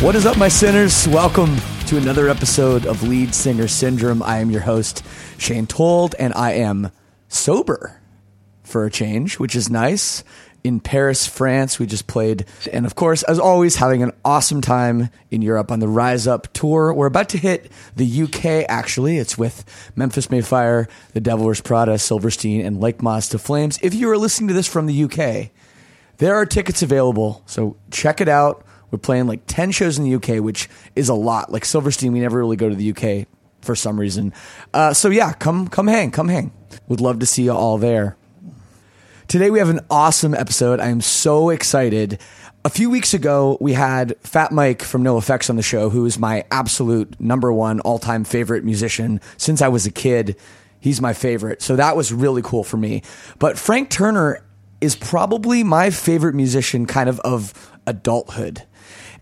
What is up, my sinners? Welcome to another episode of Lead Singer Syndrome. I am your host, Shane Told, and I am sober for a change, which is nice. In Paris, France, we just played. And of course, as always, having an awesome time in Europe on the Rise Up tour. We're about to hit the UK, actually. It's with Memphis May Fire, The Devil Wears Prada, Silverstein, and Like Moths to Flames. If you are listening to this from the UK, there are tickets available, so check it out. We're playing like 10 shows in the UK, which is a lot. Like Silverstein, we never really go to the UK for some reason. Uh, so yeah, come come hang, come hang. Would love to see you all there. Today we have an awesome episode. I am so excited. A few weeks ago, we had Fat Mike from NOFX on the show, who is my absolute number one all time favorite musician since I was a kid. He's my favorite. So that was really cool for me. But Frank Turner is probably my favorite musician kind of of adulthood.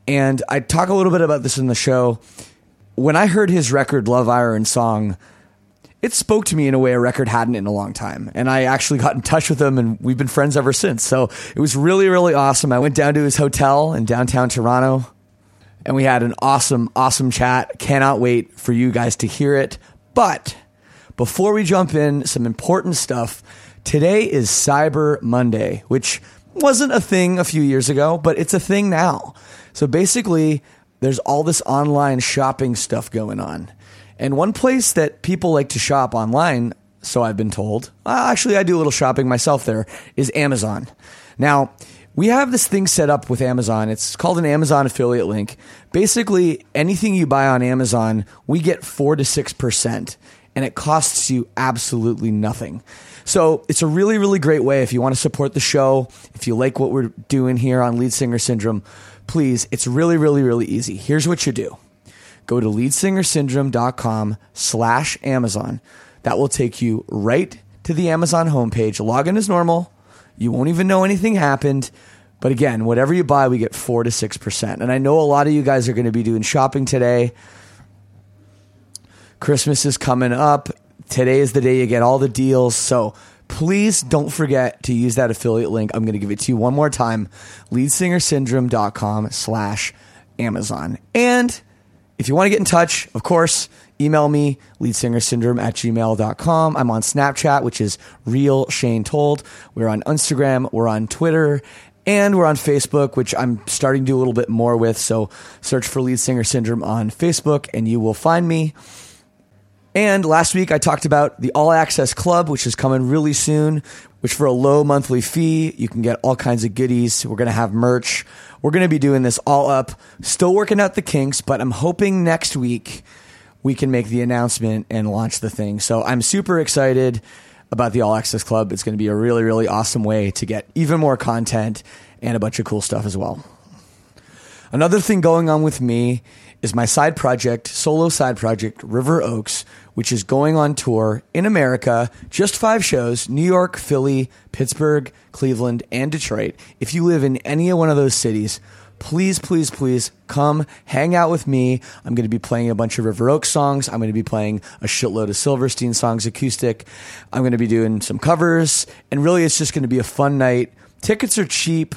And I talk a little bit about this in the show. When I heard his record, Love Ire & Song, it spoke to me in a way a record hadn't in a long time. And I actually got in touch with him and we've been friends ever since. So it was really, really awesome. I went down to his hotel in downtown Toronto and we had an awesome, awesome chat. Cannot wait for you guys to hear it. But before we jump in, some important stuff. Today is Cyber Monday, which wasn't a thing a few years ago, but it's a thing now. So basically, there's all this online shopping stuff going on. And one place that people like to shop online, so I've been told, uh, actually, I do a little shopping myself there, is Amazon. Now, we have this thing set up with Amazon. It's called an Amazon affiliate link. Basically, anything you buy on Amazon, we get 4 to 6%, and it costs you absolutely nothing. So it's a really, really great way if you want to support the show, if you like what we're doing here on Lead Singer Syndrome please, it's really, really, really easy. Here's what you do. Go to leadsingersyndrome.com slash Amazon. That will take you right to the Amazon homepage. Log in as normal. You won't even know anything happened. But again, whatever you buy, we get 4 to 6%. And I know a lot of you guys are going to be doing shopping today. Christmas is coming up. Today is the day you get all the deals. So please don't forget to use that affiliate link. I'm going to give it to you one more time. Leadsingersyndrome.com slash Amazon. And if you want to get in touch, of course, email me, leadsingersyndrome at gmail.com. I'm on Snapchat, which is real Shane Told. We're on Instagram. We're on Twitter. And we're on Facebook, which I'm starting to do a little bit more with. So search for Lead Singer Syndrome on Facebook and you will find me. And last week I talked about the All Access Club, which is coming really soon, which for a low monthly fee, you can get all kinds of goodies. We're going to have merch. We're going to be doing this all up. Still working out the kinks, but I'm hoping next week we can make the announcement and launch the thing. So I'm super excited about the All Access Club. It's going to be a really, really awesome way to get even more content and a bunch of cool stuff as well. Another thing going on with me is my side project, solo side project, River Oaks, which is going on tour in America. Just five shows New York, Philly, Pittsburgh, Cleveland, and Detroit. If you live in any one of those cities, please, please, please come hang out with me. I'm going to be playing a bunch of River Oaks songs. I'm going to be playing a shitload of Silverstein songs acoustic. I'm going to be doing some covers. And really, it's just going to be a fun night. Tickets are cheap,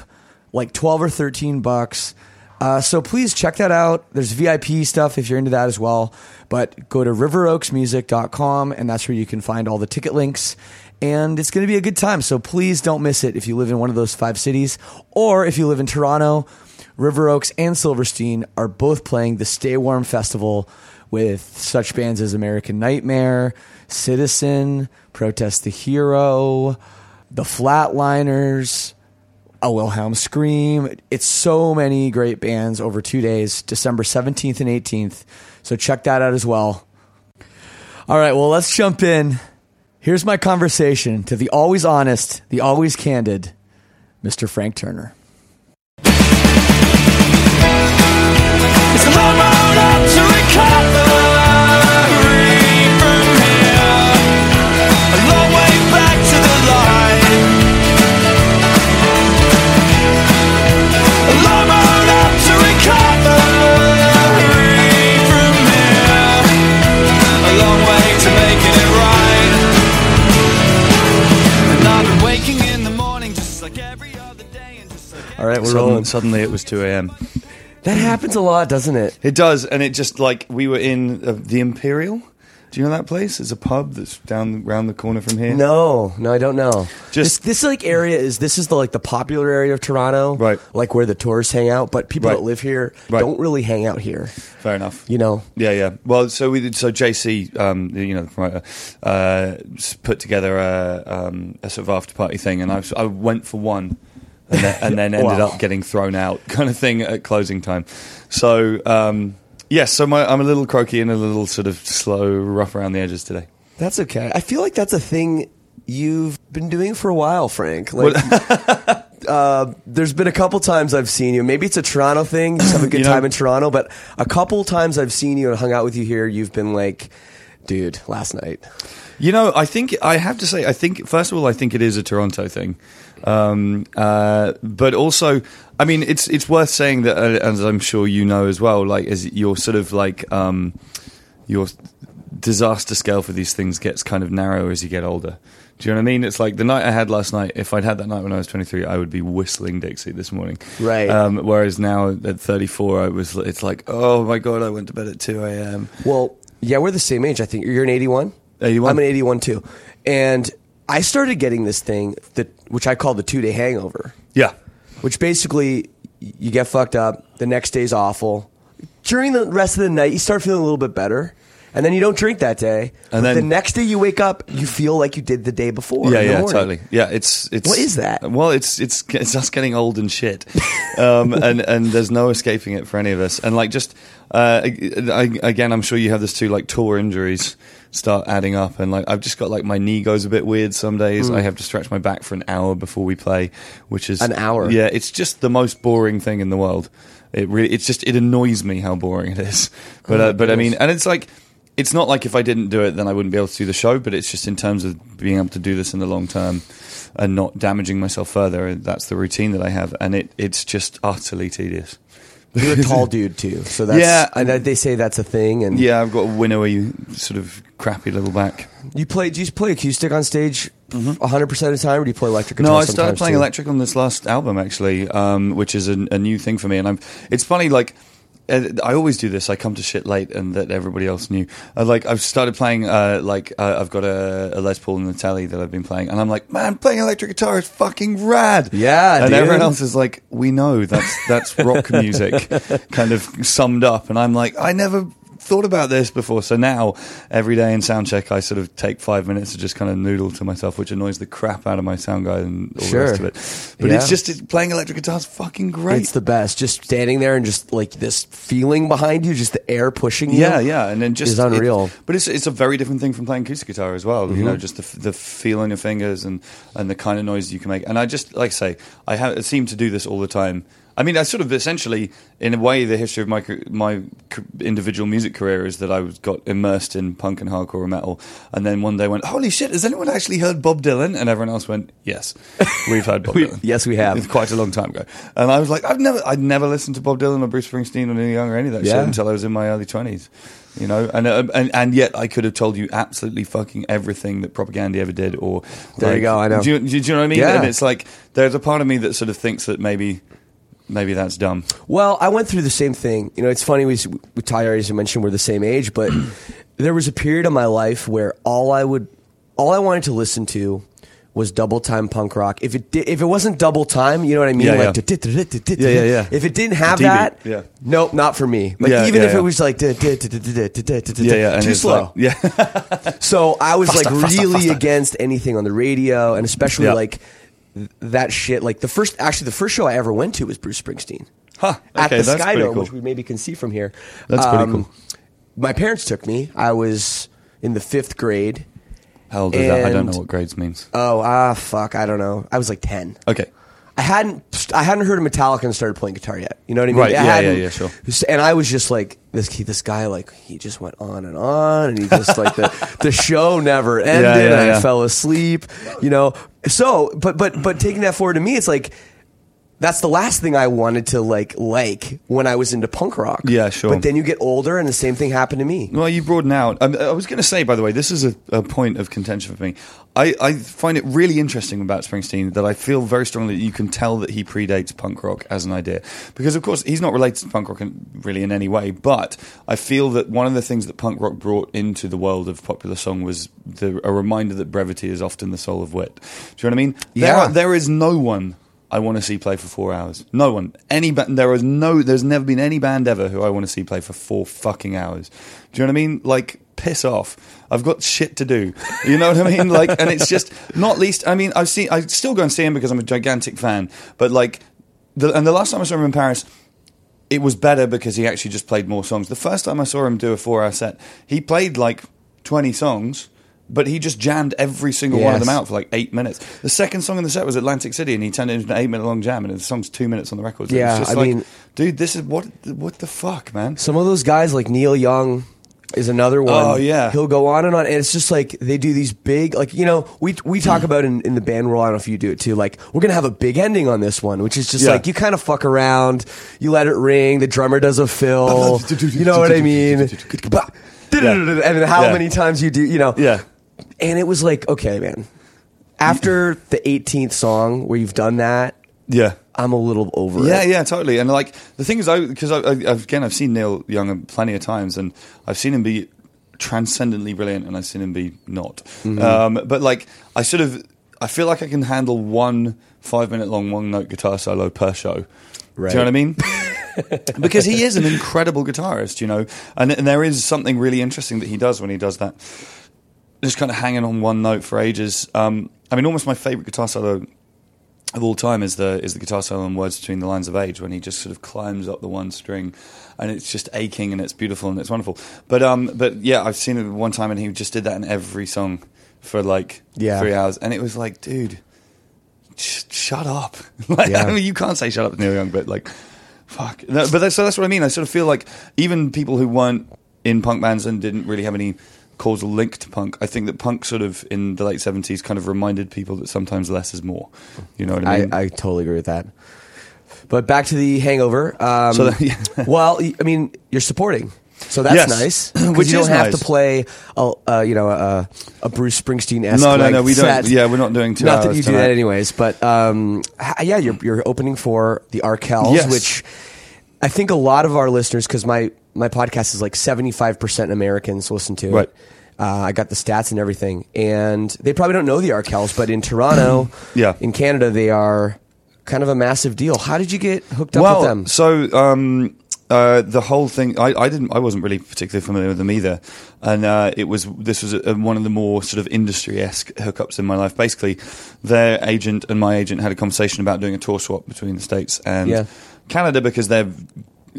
like 12 or 13 bucks. Uh, so please check that out. There's VIP stuff if you're into that as well. But go to riveroaksmusic.com and that's where you can find all the ticket links. And it's going to be a good time. So please don't miss it if you live in one of those five cities or if you live in Toronto. River Oaks and Silverstein are both playing the Stay Warm Festival with such bands as American Nightmare, Citizen, Protest the Hero, The Flatliners, a Wilhelm Scream. It's so many great bands over two days, December 17th and 18th. So check that out as well. All right, well, let's jump in. Here's my conversation to the always honest, the always candid, Mr. Frank Turner. All right, we're Sudden- rolling. Suddenly it was 2 a.m. That happens a lot, doesn't it? It does, and it just like we were in uh, the Imperial. Do you know that place? It's a pub that's down around the corner from here. No, no, I don't know. Just- this, this like area is this is the like the popular area of Toronto, Right. Like where the tourists hang out, but people Right. that live here Right. don't really hang out here. Fair enough. You know, Yeah, yeah. Well, so we did. So JC, um, you know, the promoter, uh, put together a, um, a sort of after party thing, and I, was- I went for one, and then, and then ended Wow. up getting thrown out, kind of thing at closing time. So um, yes, so my, I'm a little croaky and a little sort of slow, rough around the edges today. that's okay. I feel like that's a thing you've been doing for a while, Frank. Like, uh, there's been a couple times I've seen you. Maybe it's a Toronto thing. Just have a good You know- time in Toronto. But a couple times I've seen you and hung out with you here. You've been like, dude, last night. You know, I think I have to say, I think first of all, I think it is a Toronto thing, um, uh, but also, I mean, it's it's worth saying that, uh, as I'm sure you know as well, like as your sort of like um, your disaster scale for these things gets kind of narrow as you get older. Do you know what I mean? It's like the night I had last night. If I'd had that night when I was 23, I would be whistling Dixie this morning. Right. Um, whereas now at 34, I was. It's like, oh my god, I went to bed at 2 a.m. Well, yeah, we're the same age. I think you're an 81. 81. I'm an 81 too, and I started getting this thing that which I call the two day hangover, Yeah. which basically you get fucked up. The next day's awful. During the rest of the night, you start feeling a little bit better. And then you don't drink that day. And then- the next day you wake up, you feel like you did the day before. Yeah, yeah, morning. totally. Yeah, it's it's. What is that? Well, it's it's it's us getting old and shit, um, and and there's no escaping it for any of us. And like just uh, I, again, I'm sure you have this too. Like tour injuries start adding up, and like I've just got like my knee goes a bit weird some days. I have to stretch my back for an hour before we play, which is. An hour? Yeah, it's just the most boring thing in the world. It really, it's just it annoys me how boring it is. But uh, but I mean, and it's like it's not like if I didn't do it, then I wouldn't be able to do the show. But it's just in terms of being able to do this in the long term and not damaging myself further. That's the routine that I have, and it it's just utterly tedious. You're a tall dude too, so that's Yeah. And they say that's a thing. And Yeah, I've got a winnowy, sort of crappy little back. you play? Do you play acoustic on stage 100 percent of the time, or do you play electric? Mm-hmm. No, I started playing too? electric on this last album actually, um, which is a, a new thing for me. And I'm. It's funny, like. Uh, I always do this. I come to shit late, and that everybody else knew. Uh, like I've started playing. Uh, like uh, I've got a, a Les Paul and a Telly that I've been playing, and I'm like, man, playing electric guitar is fucking rad. Yeah, and dude. everyone else is like, we know that's that's rock music, kind of summed up. And I'm like, I never thought about this before. So now every day in sound check, I sort of take five minutes to just kind of noodle to myself, which annoys the crap out of my sound guy and all Sure. the rest of it. But Yeah. it's just it, playing electric guitar is fucking great. It's the best. Just standing there and just like this feeling behind you, just the air pushing you. yeah, yeah, and then just is unreal. it- but it's it's a very different thing from playing acoustic guitar as well. You Mm-hmm. know, just the the feel on your fingers and and the kind of noise you can make. And I just like I say, I have I seem to do this all the time. I mean, I sort of essentially, in a way, the history of my my individual music career is that I was got immersed in punk and hardcore and metal, and then one day went, "Holy shit! Has anyone actually heard Bob Dylan?" And everyone else went, "Yes, we've heard Bob Dylan." yes, we have. Quite a long time ago, and I was like, "I've never, I'd never listened to Bob Dylan or Bruce Springsteen or Neil Young or any of that Yeah. shit until I was in my early twenties." You know, and, uh, and and yet I could have told you absolutely fucking everything that Propagandhi ever did. Or There you go, I know. Do you, do you know what I mean? Yeah. And it's like there's a part of me that sort of thinks that maybe maybe that's dumb. Well, I went through the same thing. You know, it's funny. We, we Ty, as you mentioned, we're the same age, but there was a period of my life where all I would, all I wanted to listen to was double time punk rock. If it if it wasn't double time, you know what I mean? Yeah, like yeah. yeah, yeah. If it didn't have that, yeah. nope, not for me. Like Yeah, even yeah, if it was like Yeah, yeah, too slow. yeah, So I was like really against anything on the radio, and especially like that shit. Like the first, actually, the first show I ever went to was Bruce Springsteen Huh, at the that's Sky Dome, cool. which we maybe can see from here. That's pretty Um, cool. My parents took me. I was in the fifth grade. How old is that? I don't know what grades means. Oh ah fuck, I don't know. I was like ten. Okay. I hadn't I hadn't heard of Metallica and started playing guitar yet. You know what I mean? Right, I yeah, hadn't- yeah, yeah, sure. And I was just like this this guy like he just went on and on and he just like the the show never ended yeah, and I fell asleep, you know. So, but but but taking that forward to me it's like that's the last thing I wanted to like like when I was into punk rock. Yeah, sure. But then you get older and the same thing happened to me. Well, you broaden out. Um, I was going to say, by the way, this is a, a point of contention for me. I, I find it really interesting about Springsteen that I feel very strongly that you can tell that he predates punk rock as an idea. Because, of course, he's not related to punk rock in, really in any way, but I feel that one of the things that punk rock brought into the world of popular song was the, a reminder that brevity is often the soul of wit. Do you know what I mean? There, Yeah. are, there is no one. I want to see play for four hours. No one, any ba- there is no, there's never been any band ever who I want to see play for four fucking hours. Do you know what I mean? Like, piss off. I've got shit to do. You know what I mean? Like, and it's just not least. I mean, I've seen. I still go and see him because I'm a gigantic fan. But like, the, and the last time I saw him in Paris, it was better because he actually just played more songs. The first time I saw him do a four-hour set, he played like twenty songs. But he just jammed every single one of Yes. them out for like eight minutes. The second song in the set was Atlantic City, and he turned it into an eight-minute-long jam, and the song's two minutes on the record. So Yeah, it's just I like, mean- dude, this is what what the fuck, man. Some of those guys like Neil Young is another one. Oh, yeah. he'll go on and on, and it's just like they do these big, like you know, we we talk hmm. about in, in the band world. I don't know if you do it too. Like we're gonna have a big ending on this one, which is just Yeah. like you kind of fuck around, you let it ring. The drummer does a fill. you know what I mean? And how Yeah. many times you do, you know? Yeah. And it was like, okay, man. After the 18th song where you've done that, Yeah. I'm a little over Yeah, it. yeah, yeah, totally. And like the thing is, I because I, I, again I've seen Neil Young plenty of times, and I've seen him be transcendently brilliant, and I've seen him be not. Um, but like I sort of, I feel like I can handle one five minute long one note guitar solo per show. Right. Do you know what I mean? because he is an incredible guitarist, you know, and, and there is something really interesting that he does when he does that. Just kind of hanging on one note for ages. Um, I mean, almost my favorite guitar solo of all time is the is the guitar solo in Words Between the Lines of Age when he just sort of climbs up the one string and it's just aching and it's beautiful and it's wonderful. But um but yeah, I've seen it one time and he just did that in every song for like Yeah. three hours and it was like, dude, sh- shut up. like, Yeah. I mean, you can't say shut up to Neil Young, but like, fuck. No, but that's, so that's what I mean. I sort of feel like even people who weren't in punk bands and didn't really have any causal link to punk, I think that punk sort of in the late 70s kind of reminded people that sometimes less is more. You know what I I, mean? I totally agree with that. But back to the hangover. Um, So that- yeah. well, I mean, you're supporting, so that's Yes. nice. Which you don't have nice. to play, a, uh, you know, a, a Bruce Springsteen esque. No, no, no, we don't- yeah, we're not doing two Not that you do that anyways, but um, yeah, you're you're opening for the Arkells, Yes. which I think a lot of our listeners, because my my podcast is like 75 percent Americans listen to it. Right. Uh, I got the stats and everything, and they probably don't know the Arkells, but in Toronto, Yeah. in Canada, they are kind of a massive deal. How did you get hooked up well, with them? so um, uh, the whole thing, I, I didn't, I wasn't really particularly familiar with them either, and uh, it was this was a, one of the more sort of industry esque hookups in my life. Basically, their agent and my agent had a conversation about doing a tour swap between the states and Yeah. Canada because they're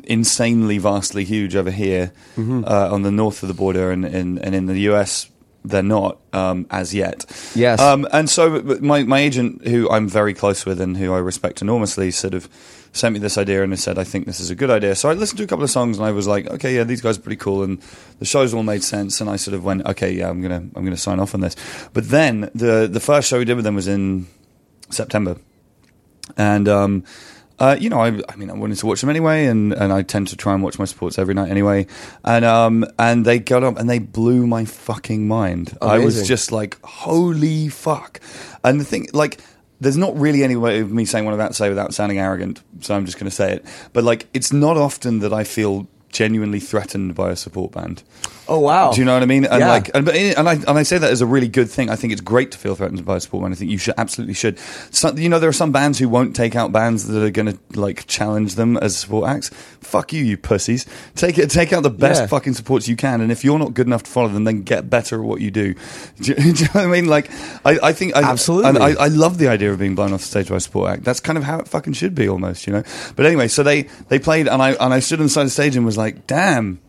insanely vastly huge over here Mm-hmm. uh, on the north of the border and, and, and in the US they're not um, as yet. Yes. Um, and so my my agent, who I'm very close with and who I respect enormously, sort of sent me this idea and he said, "I think this is a good idea." So I listened to a couple of songs and I was like, "Okay, yeah, these guys are pretty cool," and the shows all made sense. And I sort of went, "Okay, yeah, I'm gonna I'm gonna sign off on this." But then the the first show we did with them was in September, and um, uh, you know, I, I mean, I wanted to watch them anyway, and, and I tend to try and watch my sports every night anyway. And um, and they got up and they blew my fucking mind. I was just like, holy fuck! And the thing, like. There's not really any way of me saying what I'm about to say without sounding arrogant, so I'm just going to say it. But like, it's not often that I feel genuinely threatened by a support band. Oh wow! Do you know what I mean? And Yeah. like, and, and I and I say that as a really good thing. I think it's great to feel threatened by a support band. I think you should absolutely should. So, you know, there are some bands who won't take out bands that are going to like challenge them as support acts. Fuck you, you pussies. Take it, take out the best Yeah. fucking supports you can. And if you're not good enough to follow them, then get better at what you do. Do you, do you know what I mean? Like, I, I think I, Absolutely. And I, I love the idea of being blown off the stage by a support act. That's kind of how it fucking should be, almost. You know. But anyway, so they they played, and I and I stood on the side of the stage and was like, damn.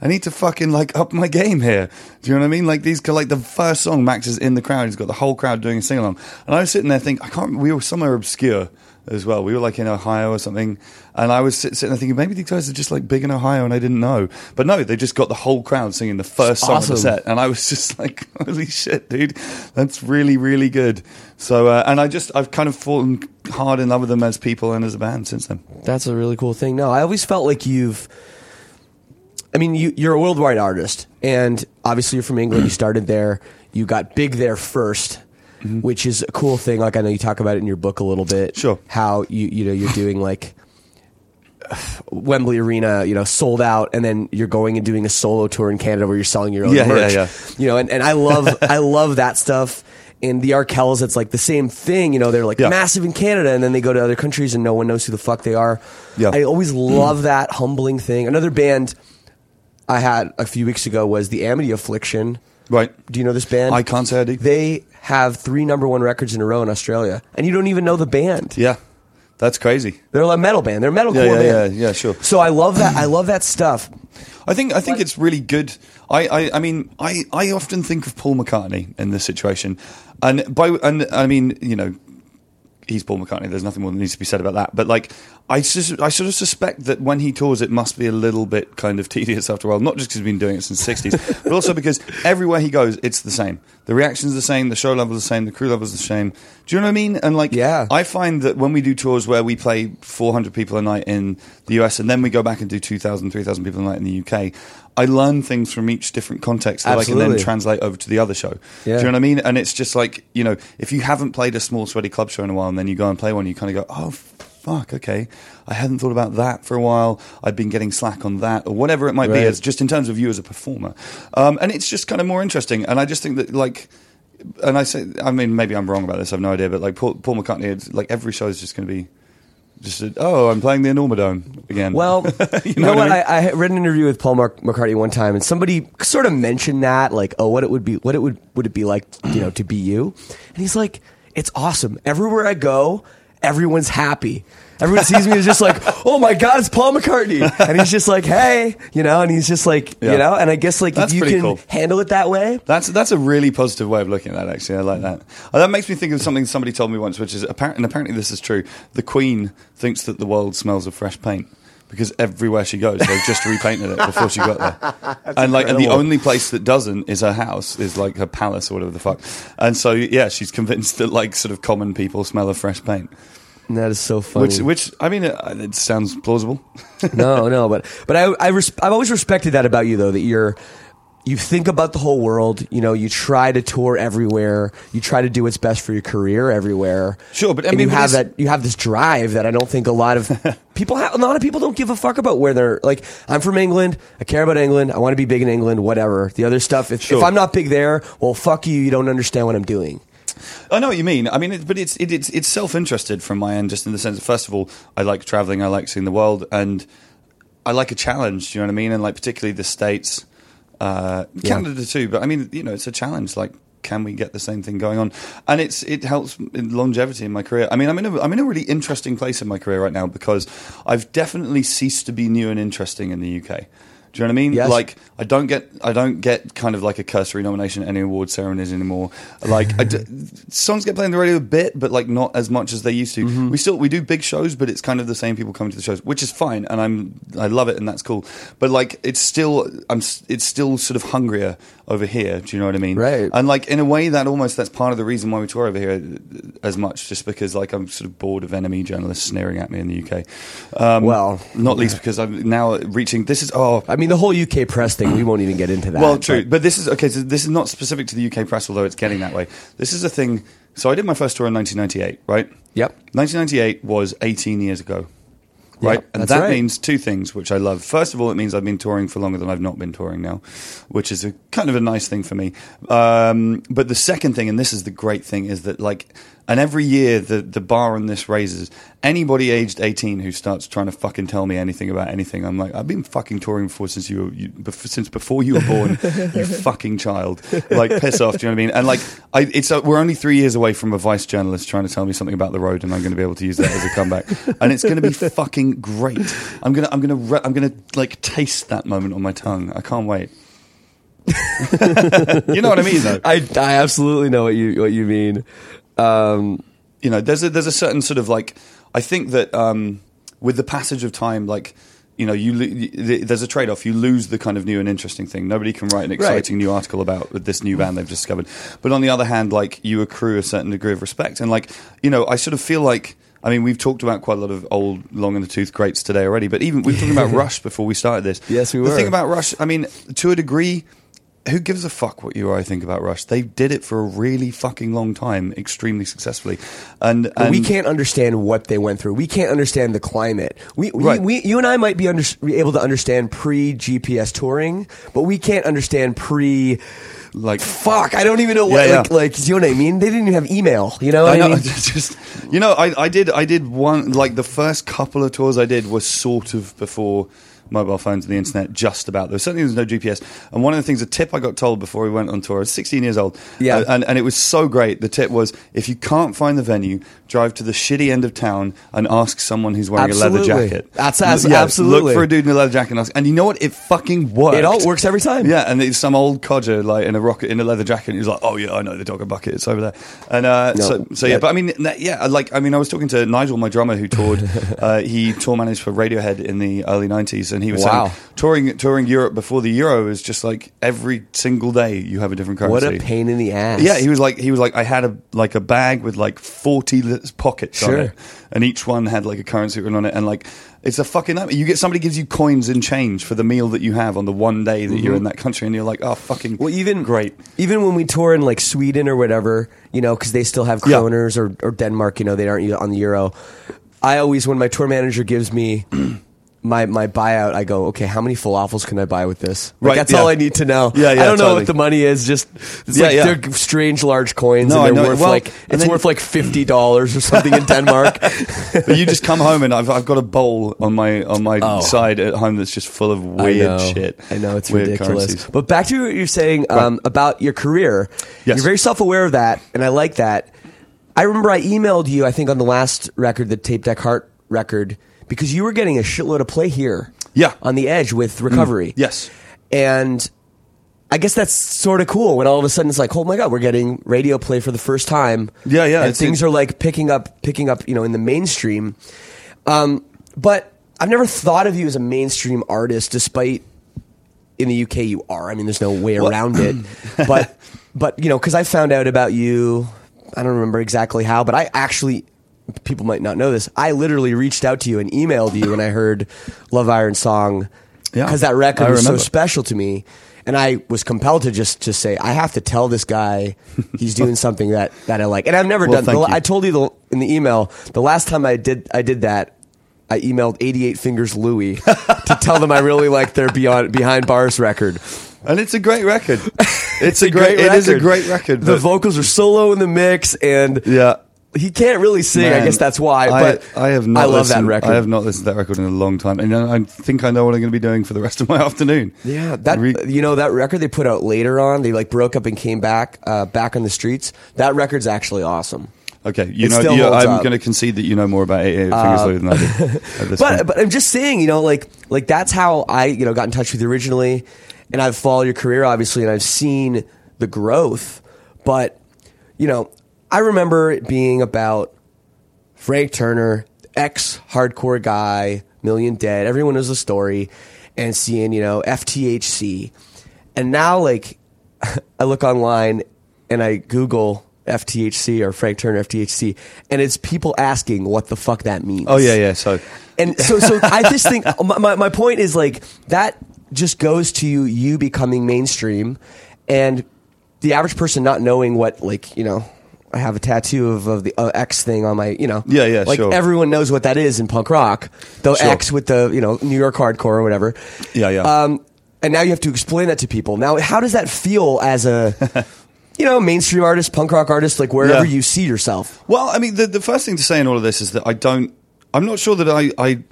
I need to fucking like up my game here. Do you know what I mean? Like these, like the first song, Max is in the crowd. He's got the whole crowd doing a sing along, and I was sitting there thinking, I can't. We were somewhere obscure as well. We were like in Ohio or something, and I was sit, sitting there thinking maybe these guys are just like big in Ohio, and I didn't know. But no, they just got the whole crowd singing the first song of the set, and I was just like, holy shit, dude, that's really really good. So, uh, and I just I've kind of fallen hard in love with them as people and as a band since then. That's a really cool thing. No, I always felt like you've. I mean, you, you're a worldwide artist, and obviously you're from England. you started there. You got big there 1st mm-hmm. which is a cool thing. Like I know you talk about it in your book a little bit. Sure. How you you know you're doing like Wembley Arena, you know, sold out, and then you're going and doing a solo tour in Canada where you're selling your own Yeah, yeah, merch. yeah. You know, and, and I love I love that stuff. And the Arkells, it's like the same thing. You know, they're like Yeah. massive in Canada, and then they go to other countries, and no one knows who the fuck they are. Yeah. I always mm-hmm. love that humbling thing. Another band I had a few weeks ago was the Amity Affliction. Right. Do you know this band? I can't say I do. They have three number one records in a row in Australia, and you don't even know the band. Yeah, that's crazy. They're a metal band. They're a metalcore Yeah, yeah, band. yeah, yeah, sure. So I love that. I love that stuff. I think I think it's really good. I, I, I mean I, I often think of Paul McCartney in this situation, and by and I mean you know he's Paul McCartney. There's nothing more that needs to be said about that. But like I sus- I sort of suspect that when he tours, it must be a little bit kind of tedious after a while. Not just because he's been doing it since the '60s, but also because everywhere he goes, it's the same. The reaction's are the same. The show level's the same. The crew level's the same. Do you know what I mean? And like Yeah. I find that when we do tours where we play 400 people a night in the US and then we go back and do 2,000, 3,000 people a night in the UK, I learn things from each different context that I can then translate over to the other show. Yeah. Do you know what I mean? And it's just like, you know, if you haven't played a small, sweaty club show in a while and then you go and play one, you kind of go, oh, fuck, okay. I hadn't thought about that for a while. I've been getting slack on that or whatever it might be, as just in terms of you as a performer. Um, and it's just kind of more interesting. And I just think that, like, and I say, I mean, maybe I'm wrong about this. I've no idea, but like Paul, Paul McCartney, like every show is just going to be just, a, oh, I'm playing the Enormodome again. Well, you, know, know what? what I I, I read an interview with Paul Mark- McCartney one time, and somebody sort of mentioned that, like, oh, what it would be, what it would would it be like, you know, to be you? And he's like, it's awesome. Everywhere I go, everyone's happy. Everyone sees me as just like, oh my god, it's Paul McCartney, and he's just like, hey, you know, and he's just like, Yeah. you know, and I guess like That's if you can cool. handle it that way, That's that's a really positive way of looking at that. Actually, I like that. Uh, that makes me think of something somebody told me once, which is apparent, and apparently this is true. The Queen thinks that the world smells of fresh paint because everywhere she goes, they've just repainted it before she got there. and like, and the only place that doesn't is her house, is like her palace or whatever the fuck. And so yeah, she's convinced that like sort of common people smell of fresh paint, that is so funny. which which I mean, it, it sounds plausible. no, no, but but I, I res- I've always respected that about you though that you're you think about the whole world. You know, you try to tour everywhere. You try to do what's best for your career everywhere. Sure, but I and mean, you have that you have this drive that I don't think a lot of people have. A lot of people don't give a fuck about where they're like. I'm from England. I care about England. I want to be big in England. Whatever the other stuff. If, Sure. if I'm not big there, well, fuck you. You don't understand what I'm doing. I know what you mean. I mean, it, but it's it, it's it's self interested from my end, just in the sense that first of all, I like traveling, I like seeing the world, and I like a challenge. Do you know what I mean? And like particularly the states, uh, Canada too. But I mean, you know, it's a challenge. Like, can we get the same thing going on? And it's it helps in longevity in my career. I mean, I'm in a I'm in a really interesting place in my career right now because I've definitely ceased to be new and interesting in the UK. Do you know what I mean? Yes. Like I don't get I don't get kind of like a cursory nomination at any award ceremonies anymore. Like I d- songs get played on the radio a bit, but like not as much as they used to. Mm-hmm. We still we do big shows, but it's kind of the same people coming to the shows, which is fine, and I'm I love it, and that's cool. But like it's still I'm it's still sort of hungrier over here. Do you know what I mean? Right. And like in a way that almost that's part of the reason why we tour over here as much, just because like I'm sort of bored of NME journalists sneering at me in the UK. Um, Well, not least because I'm now reaching. This is oh I mean, the whole UK press thing. We won't even get into that. well, true, but- but, this is okay. So this is not specific to the UK press, although it's getting that way. This is a thing. So I did my first tour in 1998, right? Yep. 1998 was 18 years ago, right? Yeah, and that right. means two things, which I love. First of all, it means I've been touring for longer than I've not been touring now, which is a kind of a nice thing for me. Um, but the second thing, and this is the great thing, is that like, and every year the the bar on this raises. Anybody aged 18 who starts trying to fucking tell me anything about anything, I'm like, I've been fucking touring before since you, were, you bef- since before you were born, you fucking child. Like, piss off. Do you know what I mean? And like, I, it's uh, we're only three years away from a vice journalist trying to tell me something about the road, and I'm going to be able to use that as a comeback, and it's going to be fucking great. I'm gonna, I'm gonna, re- I'm gonna like taste that moment on my tongue. I can't wait. you know what I mean, though. I, I absolutely know what you what you mean. Um, you know, there's a there's a certain sort of like I think that um, with the passage of time, like you know, you there's a trade off. You lose the kind of new and interesting thing. Nobody can write an exciting new article about this new band they've discovered. But on the other hand, like you accrue a certain degree of respect, and like you know, I sort of feel like. I mean, we've talked about quite a lot of old, long in the tooth greats today already, but even we were talking about Rush before we started this. Yes, we were. the thing about Rush, I mean, to a degree, who gives a fuck what you or I think about Rush? They did it for a really fucking long time, extremely successfully, and, and we can't understand what they went through. We can't understand the climate. We, we, Right. we you and I might be under, able to understand pre GPS touring, but we can't understand pre. Like Fuck, I don't even know what. Yeah, yeah. Like, like, you know what I mean? They didn't even have email. You know what I I, know. mean? just you know, I, I did I did one like the first couple of tours I did was sort of before mobile phones and the internet. Just about there was certainly there was no GPS. And one of the things, a tip I got told before we went on tour. I was 16 years old. Yeah. uh, and and it was so great. The tip was if you can't find the venue, drive to the shitty end of town and ask someone who's wearing a leather jacket. That's- that's Yeah, absolutely. Look for a dude in a leather jacket and ask. And you know what? It fucking worked. It all works every time. Yeah, and it's some old codger like in a rocket in a leather jacket. And he's like, "Oh yeah, I know the dog and bucket. It's over there." And uh, No, so, so yeah, yeah. but I mean, yeah, like I mean, I was talking to Nigel, my drummer, who toured. uh, he tour managed for Radiohead in the early '90s, and he was Wow. saying touring touring Europe before the Euro is just like every single day you have a different currency. What a pain in the ass. Yeah, he was like he was like I had a like a bag with like forty pockets Sure. on it, and each one had like a currency written on it, and like it's a fucking nightmare. You get somebody gives you coins and change for the meal that you have on the one day that you're in that country, and you're like, oh fucking Mm-hmm. Well, even great. Even when we tour in like Sweden or whatever, you know, because they still have Yeah. kroners or, or Denmark, you know, they aren't on the euro. I always, when my tour manager gives me my my buyout, I go, okay, how many falafels can I buy with this? Like, Right, that's yeah. all I need to know. Yeah, yeah, I don't know what the money is. Just it's Yeah, like yeah. they're strange large coins, No, I and they're worth Well, like it's then- worth like fifty dollars or something in Denmark. But you just come home and I've, I've got a bowl on my on my Oh. side at home that's just full of I weird know. shit. I know it's ridiculous. currencies. But back to what you're saying um, about your career. Yes. You're very self aware of that, and I like that. I remember I emailed you, I think, on the last record, the Tape Deck Heart record, because you were getting a shitload of play here. Yeah. On the edge with recovery. Yes. And I guess that's sort of cool when all of a sudden it's like, oh my god, we're getting radio play for the first time. Yeah, yeah, And things are like picking up, picking up, you know, in the mainstream. Um, but I've never thought of you as a mainstream artist, despite in the UK you are. I mean, there's no way around it. But but you know, because I found out about you, I don't remember exactly how, but I actually. People might not know this. I literally reached out to you and emailed you when I heard Love Ire & Song Yeah, because that record was so special to me, and I was compelled to just to say I have to tell this guy he's doing something that that I like, and I've never Well, done. the-. I told you the, in the email the last time I did I did that. I emailed 88 Fingers Louie to tell them I really like their Beyond Behind Bars record. And it's a great record. It's, a great. It is a great record. The vocals are solo in the mix, and Yeah. He can't really sing. I guess that's why. I, But I have not. I love listened, that record. I have not listened to that record in a long time, and I think I know what I'm going to be doing for the rest of my afternoon. Yeah, that Re- you know that record they put out later on. They like broke up and came back, uh, back on the streets. That record's actually awesome. Okay, you It know, still you, I'm going to concede that you know more about Eight Fingers Louder than I do. But point. but I'm just saying, you know, like like that's how I you know got in touch with you originally, and I've followed your career obviously, and I've seen the growth. But you know, I remember it being about Frank Turner, ex hardcore guy, Million Dead. Everyone knows the story, and seeing you know FTHC, and now like I look online and I Google. FTHC or Frank Turner FTHC, and it's people asking what the fuck that means. oh yeah, yeah. So And so, so I just think my, my, my point is like that just goes to you becoming mainstream and the average person not knowing what like you know I have a tattoo of, of the uh, X thing on my you know Yeah, yeah, like sure. everyone knows what that is in punk rock the Sure. X with the you know New York hardcore or whatever Yeah, yeah. um, and now you have to explain that to people now how does that feel as a you know mainstream artist punk rock artist like wherever Yeah. you see yourself Well, I mean, the, the first thing to say in all of this is that I don't. I'm not sure that I. I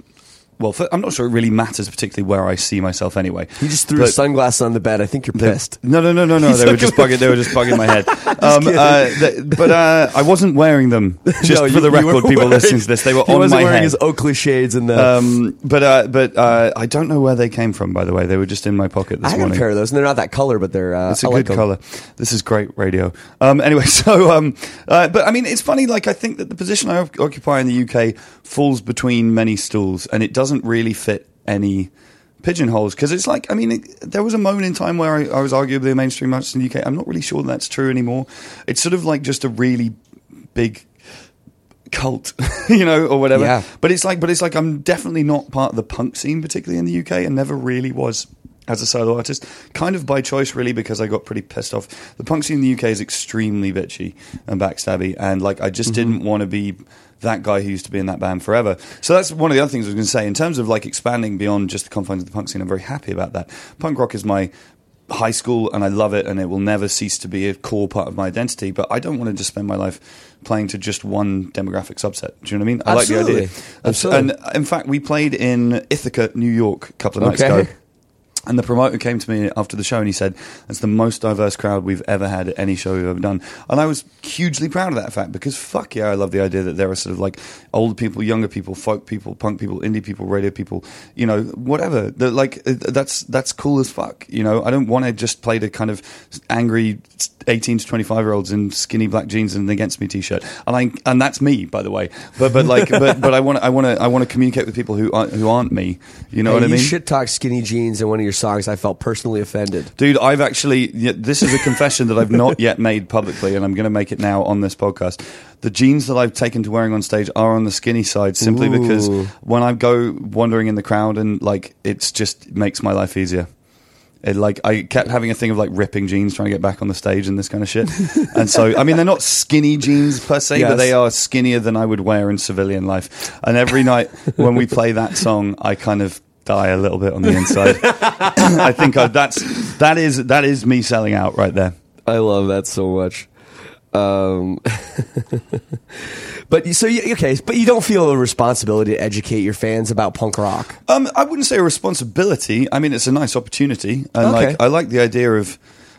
well, I'm not sure it really matters particularly where I see myself anyway. you just threw But- sunglasses on the bed I think you're pissed No, no, no, no, no. He's They were just bugging. They were just bugging my head. um, uh, but uh, I wasn't wearing them. Just No, for you- the record, people wearing- listening to this, they were on wasn't my wearing head. his Oakley shades and the. um, but uh, but uh, I don't know where they came from. By the way, they were just in my pocket this I got a morning. pair of those, and they're not that color, but they're. Uh, It's a I good like color. This is great radio. Um, anyway, so um, uh, but I mean, it's funny. Like I think that the position I occupy in the UK falls between many stools, and it doesn't really fit any pigeonholes because it's like I mean, it, there was a moment in time where I, I was arguably a mainstream artist in the UK. I'm not really sure that's true anymore. It's sort of like just a really big cult, you know, or whatever. Yeah. But it's like, but it's like I'm definitely not part of the punk scene, particularly in the UK, and never really was as a solo artist. Kind of by choice, really, because I got pretty pissed off. The punk scene in the UK is extremely bitchy and backstabby, and like I just mm-hmm. didn't want to be that guy who used to be in that band forever. So that's one of the other things I was going to say in terms of like expanding beyond just the confines of the punk scene. I'm very happy about that. Punk rock is my high school and I love it and it will never cease to be a core part of my identity. But I don't want to just spend my life playing to just one demographic subset. Do you know what I mean? I like the Absolutely. idea. Absolutely. And in fact, we played in Ithaca, New York, a couple of nights Okay. ago. And the promoter came to me after the show and he said, That's the most diverse crowd we've ever had at any show we've ever done. And I was hugely proud of that fact because fuck yeah, I love the idea that there are sort of like older people, younger people, folk people, punk people, indie people, radio people, you know, whatever. That like uh, that's that's cool as fuck. You know, I don't want to just play to kind of angry 18 to 25 year olds in skinny black jeans and an against me t-shirt. And I and that's me, by the way. But but like but but I want I want to I want to communicate with people who aren't, who aren't me. You know Hey, what I you mean? shit talk skinny jeans in one of your songs. I felt personally offended. Dude, I've actually, this is a confession that I've not yet made publicly, and I'm going to make it now on this podcast. The jeans that I've taken to wearing on stage are on the skinny side simply because when I go wandering in the crowd and like, it's just makes my life easier. It, like I kept having a thing of like ripping jeans, trying to get back on the stage and this kind of shit. and so, I mean, they're not skinny jeans per se, but they are skinnier than I would wear in civilian life. And every night when we play that song, I kind of die a little bit on the inside. I think I, that's that is that is me selling out right there. I love that so much. Um, but you, so you, okay, but you don't feel a responsibility to educate your fans about punk rock. Um, I wouldn't say a responsibility. I mean, it's a nice opportunity, and Okay. like I like the idea of,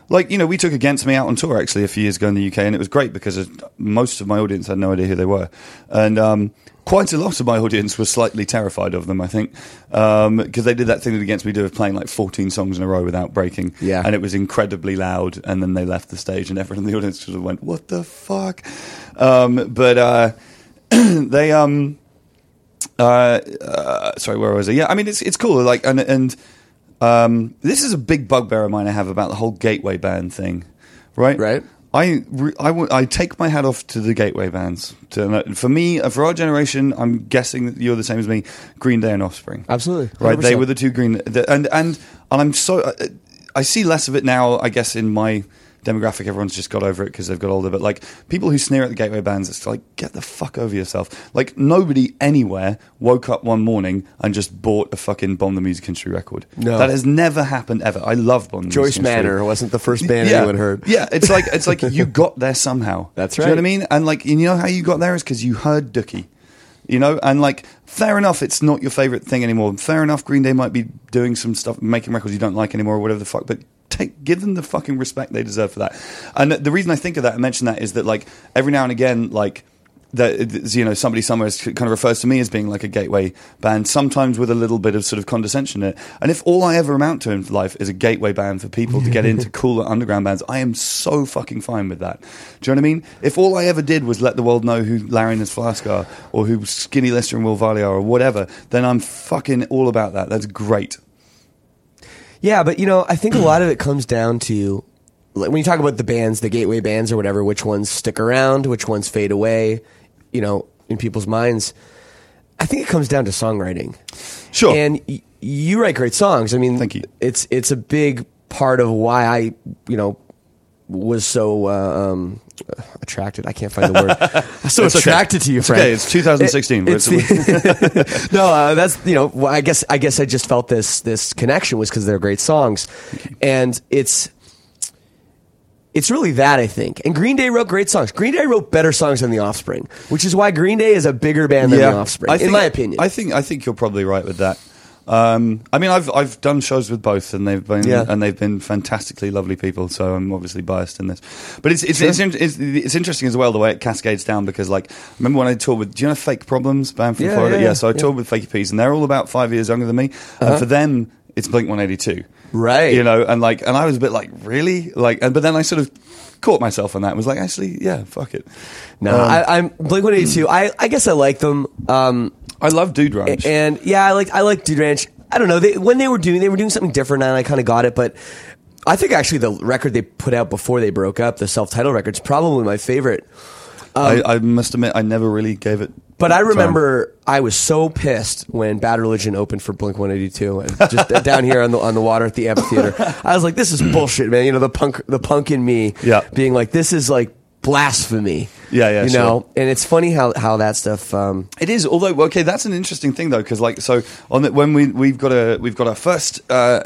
like you know, we took Against Me out on tour actually a few years ago in the UK, and it was great because most of my audience had no idea who they were, and um, quite a lot of my audience was slightly terrified of them. I think because they did that thing that Against Me do of playing like 14 songs in a row without breaking, Yeah. and it was incredibly loud, and then they left the stage, and everyone in the audience sort of went, "What the fuck?" Um, but uh, they um uh, uh, sorry, where was I? Yeah, I mean, it's it's cool. Like, and and um, this is a big bugbear of mine I have about the whole gateway band thing, right? Right. I, re- I, w- I take my hat off to the gateway bands. To, for me, uh, for our generation, I'm guessing that you're the same as me. Green Day and Offspring, Absolutely. right? They were the two green, the, and and and I'm so uh, I see less of it now. I guess in my demographic, everyone's just got over it because they've got older. But like people who sneer at the gateway bands, it's like get the fuck over yourself. Like nobody anywhere woke up one morning and just bought a fucking Bomb the Music Industry record. No. that has never happened ever. I love Bomb the Joyce Music Industry. Manor wasn't the first band yeah. anyone heard. Yeah, it's like it's like you got there somehow. That's Do you know what I mean? And like you know how you got there is because you heard Dookie. You know, and like fair enough, it's not your favorite thing anymore. Fair enough, Green Day might be doing some stuff, making records you don't like anymore, or whatever the fuck. But take give them the fucking respect they deserve for that. And the reason I think of that and mention that is that like every now and again, like that you know somebody somewhere kind of refers to me as being like a gateway band, sometimes with a little bit of sort of condescension in it. And if all I ever amount to in life is a gateway band for people to get into cooler underground bands, I am so fucking fine with that. Do you know what I mean? If all I ever did was let the world know who Larry and his Flask are, or who Skinny Lister and Will Varley are, or whatever, then I'm fucking all about that. That's great. Yeah, but you know, I think a lot of it comes down to like, when you talk about the bands, the gateway bands or whatever, which ones stick around, which ones fade away, you know, in people's minds. I think it comes down to songwriting. Sure. And y- you write great songs. I mean, Thank you. It's it's a big part of why I, you know, was so uh, um, attracted. I can't find the word. I'm so It's okay. attracted to you, It's Frank. okay, it's 2016. It- it's the- no, uh, that's you know. I guess I guess I just felt this this connection was because they're great songs, and it's it's really that I think. And Green Day wrote great songs. Green Day wrote better songs than The Offspring, which is why Green Day is a bigger band than The Offspring, I in my opinion. I think I think you're probably right with that. Um, I mean, I've I've done shows with both, and they've been Yeah. and they've been fantastically lovely people. So I'm obviously biased in this, but it's it's, it's, it's it's interesting as well the way it cascades down because like remember when I toured with do you know Fake Problems band from Yeah, Florida? yeah, Yeah, so I. Uh-huh. toured with Fakey Peas, and they're all about five years younger than me, and for them it's Blink 182, Right. You know, and like and I was a bit like really like, and but then I sort of caught myself on that and was like actually yeah fuck it. no, Um, I, I'm Blink One Eighty Two. I I guess I like them. Um, I love Dude Ranch. and yeah, I like I like Dude Ranch. I don't know. They, when they were doing they were doing something different, and I kind of got it. But I think actually the record they put out before they broke up, the self titled record, is probably my favorite. I, I must admit, I never really gave it. But I time. remember I was so pissed when Bad Religion opened for Blink One Eighty Two, and just down here on the on the water at the amphitheater. I was like, "This is bullshit, man." You know, the punk the punk in me, Yeah. being like, "This is like blasphemy." Yeah, yeah, You sure. know, and it's funny how how that stuff. Um, It is, although okay, that's an interesting thing though, because like so on the, when we we've got a we've got our first uh,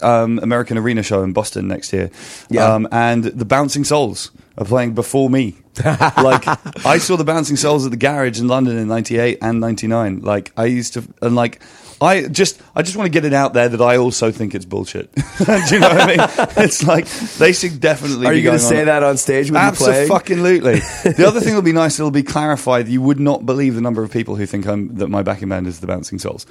um, American Arena show in Boston next year, Yeah. um, and the Bouncing Souls are playing before me. Like I saw the Bouncing Souls at the Garage in London in '98 and '99. Like I used to, and like. I just, I just want to get it out there that I also think it's bullshit. Do you know what I mean? It's like they should definitely. are you going to say on- that on stage when you play? Absolutely. the other thing that'll be nice, it'll be clarified. You would not believe the number of people who think I'm, that my backing band is the Bouncing Souls.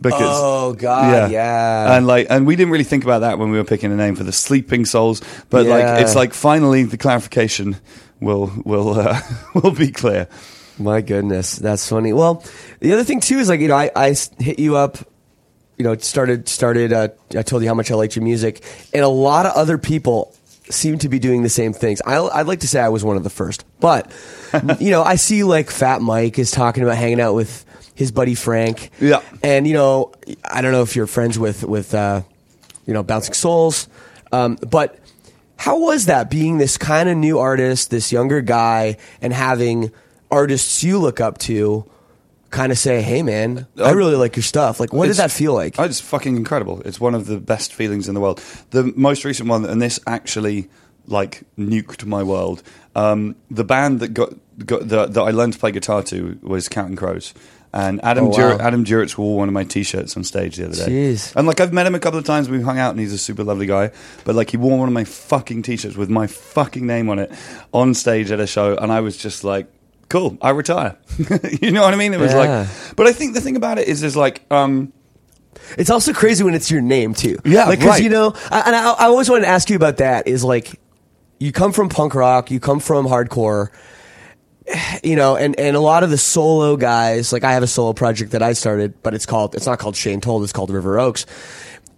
Because, Oh, God, yeah. and like, and we didn't really think about that when we were picking a name for the Sleeping Souls. But Yeah. like, it's like finally the clarification will will uh, will be clear. My goodness, that's funny. Well, the other thing too is like you know I, I hit you up, you know started started. Uh, I told you how much I liked your music, and a lot of other people seem to be doing the same things. I, I'd like to say I was one of the first, but you know I see like Fat Mike is talking about hanging out with his buddy Frank. Yeah. and you know I don't know if you're friends with with uh, you know Bouncing Souls, um, but. How was that being this kind of new artist, this younger guy, and having artists you look up to kind of say, "Hey, man, I really like your stuff." Like, what did that feel like? It's fucking incredible. It's one of the best feelings in the world. The most recent one, and this actually like nuked my world. Um, the band that got, got that, that I learned to play guitar to was Counting Crows. And Adam Oh, wow. Dur- Adam Duritz wore one of my T-shirts on stage the other day. Jeez. And like I've met him a couple of times. We've hung out, and he's a super lovely guy. But like he wore one of my fucking T-shirts with my fucking name on it on stage at a show, and I was just like, "Cool, I retire." you know what I mean? It was Yeah. like, but I think the thing about it is, is like, um, It's also crazy when it's your name too. Yeah, like 'cause, right. you know, I, and I, I always wanted to ask you about that. Is like, you come from punk rock, you come from hardcore, you know, and and a lot of the solo guys. Like, I have a solo project that I started, but it's called it's not called Shane Told. It's called River Oaks.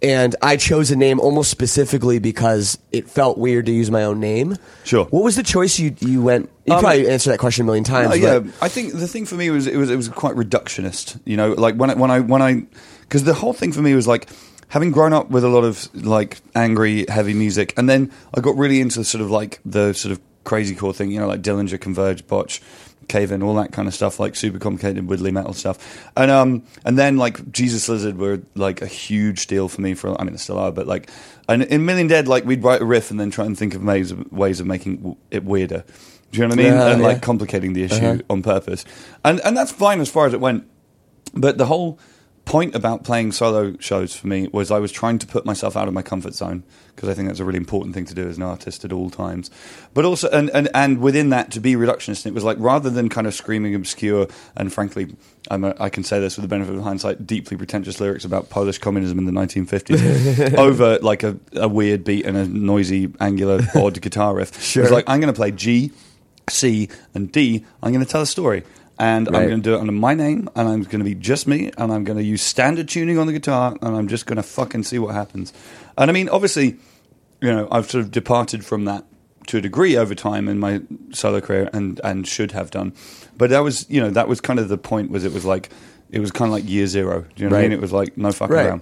And I chose a name almost specifically because it felt weird to use my own name. Sure. What was the choice you you went? You Um, probably answered that question a million times. No, yeah, but- I think the thing for me was it was it was quite reductionist. You know, like when I, when I when I because the whole thing for me was like having grown up with a lot of like angry heavy music, and then I got really into sort of like the sort of crazy core thing. You know, like Dillinger, Converge, Botch. Cave in, all that kind of stuff, like super complicated Woodley metal stuff, and um, and then like Jesus Lizard were like a huge deal for me. For I mean, they still are, but like, and in Million Dead, like we'd write a riff and then try and think of ways of, ways of making it weirder. Do you know what I mean? Yeah, and like complicating the issue Uh-huh. on purpose, and and that's fine as far as it went. But the whole point about playing solo shows for me was I was trying to put myself out of my comfort zone because I think that's a really important thing to do as an artist at all times. But also, and, and, and within that, to be reductionist, it was like rather than kind of screaming obscure and frankly, I'm a, I can say this with the benefit of hindsight, deeply pretentious lyrics about Polish communism in the 1950s over like a, a weird beat and a noisy, angular, odd guitar riff. Sure. It was like, I'm going to play G, C, and D. I'm going to tell a story. And I'm going to do it under my name, and I'm going to be just me, and I'm going to use standard tuning on the guitar, and I'm just going to fucking see what happens. And I mean, obviously, you know, I've sort of departed from that to a degree over time in my solo career, and and should have done. But that was, you know, that was kind of the point. Was it was like, it was kind of like year zero. Do you know what I mean? It was like no fucking Right. around.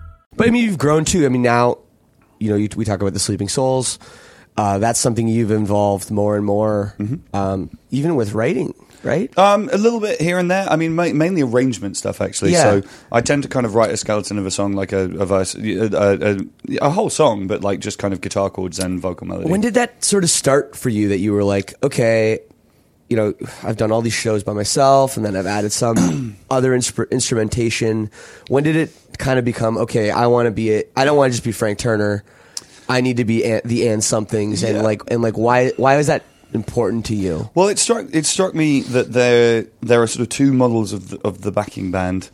But I mean, you've grown too. I mean, now, you know, you, we talk about the Sleeping Souls. Uh, that's something you've involved more and more, um, even with writing, right? Um, a little bit here and there. I mean, ma- mainly arrangement stuff, actually. Yeah. So I tend to kind of write a skeleton of a song, like a, a verse, a, a, a, a whole song, but like just kind of guitar chords and vocal melody. When did that sort of start for you that you were like, okay, you know, I've done all these shows by myself and then I've added some other instru- instrumentation. When did it kind of become, okay, I want to be it. I don't want to just be Frank Turner. I need to be An- the and somethings and Yeah. like, and like, why, why is that important to you? Well, it struck it struck me that there there are sort of two models of the, of the backing band.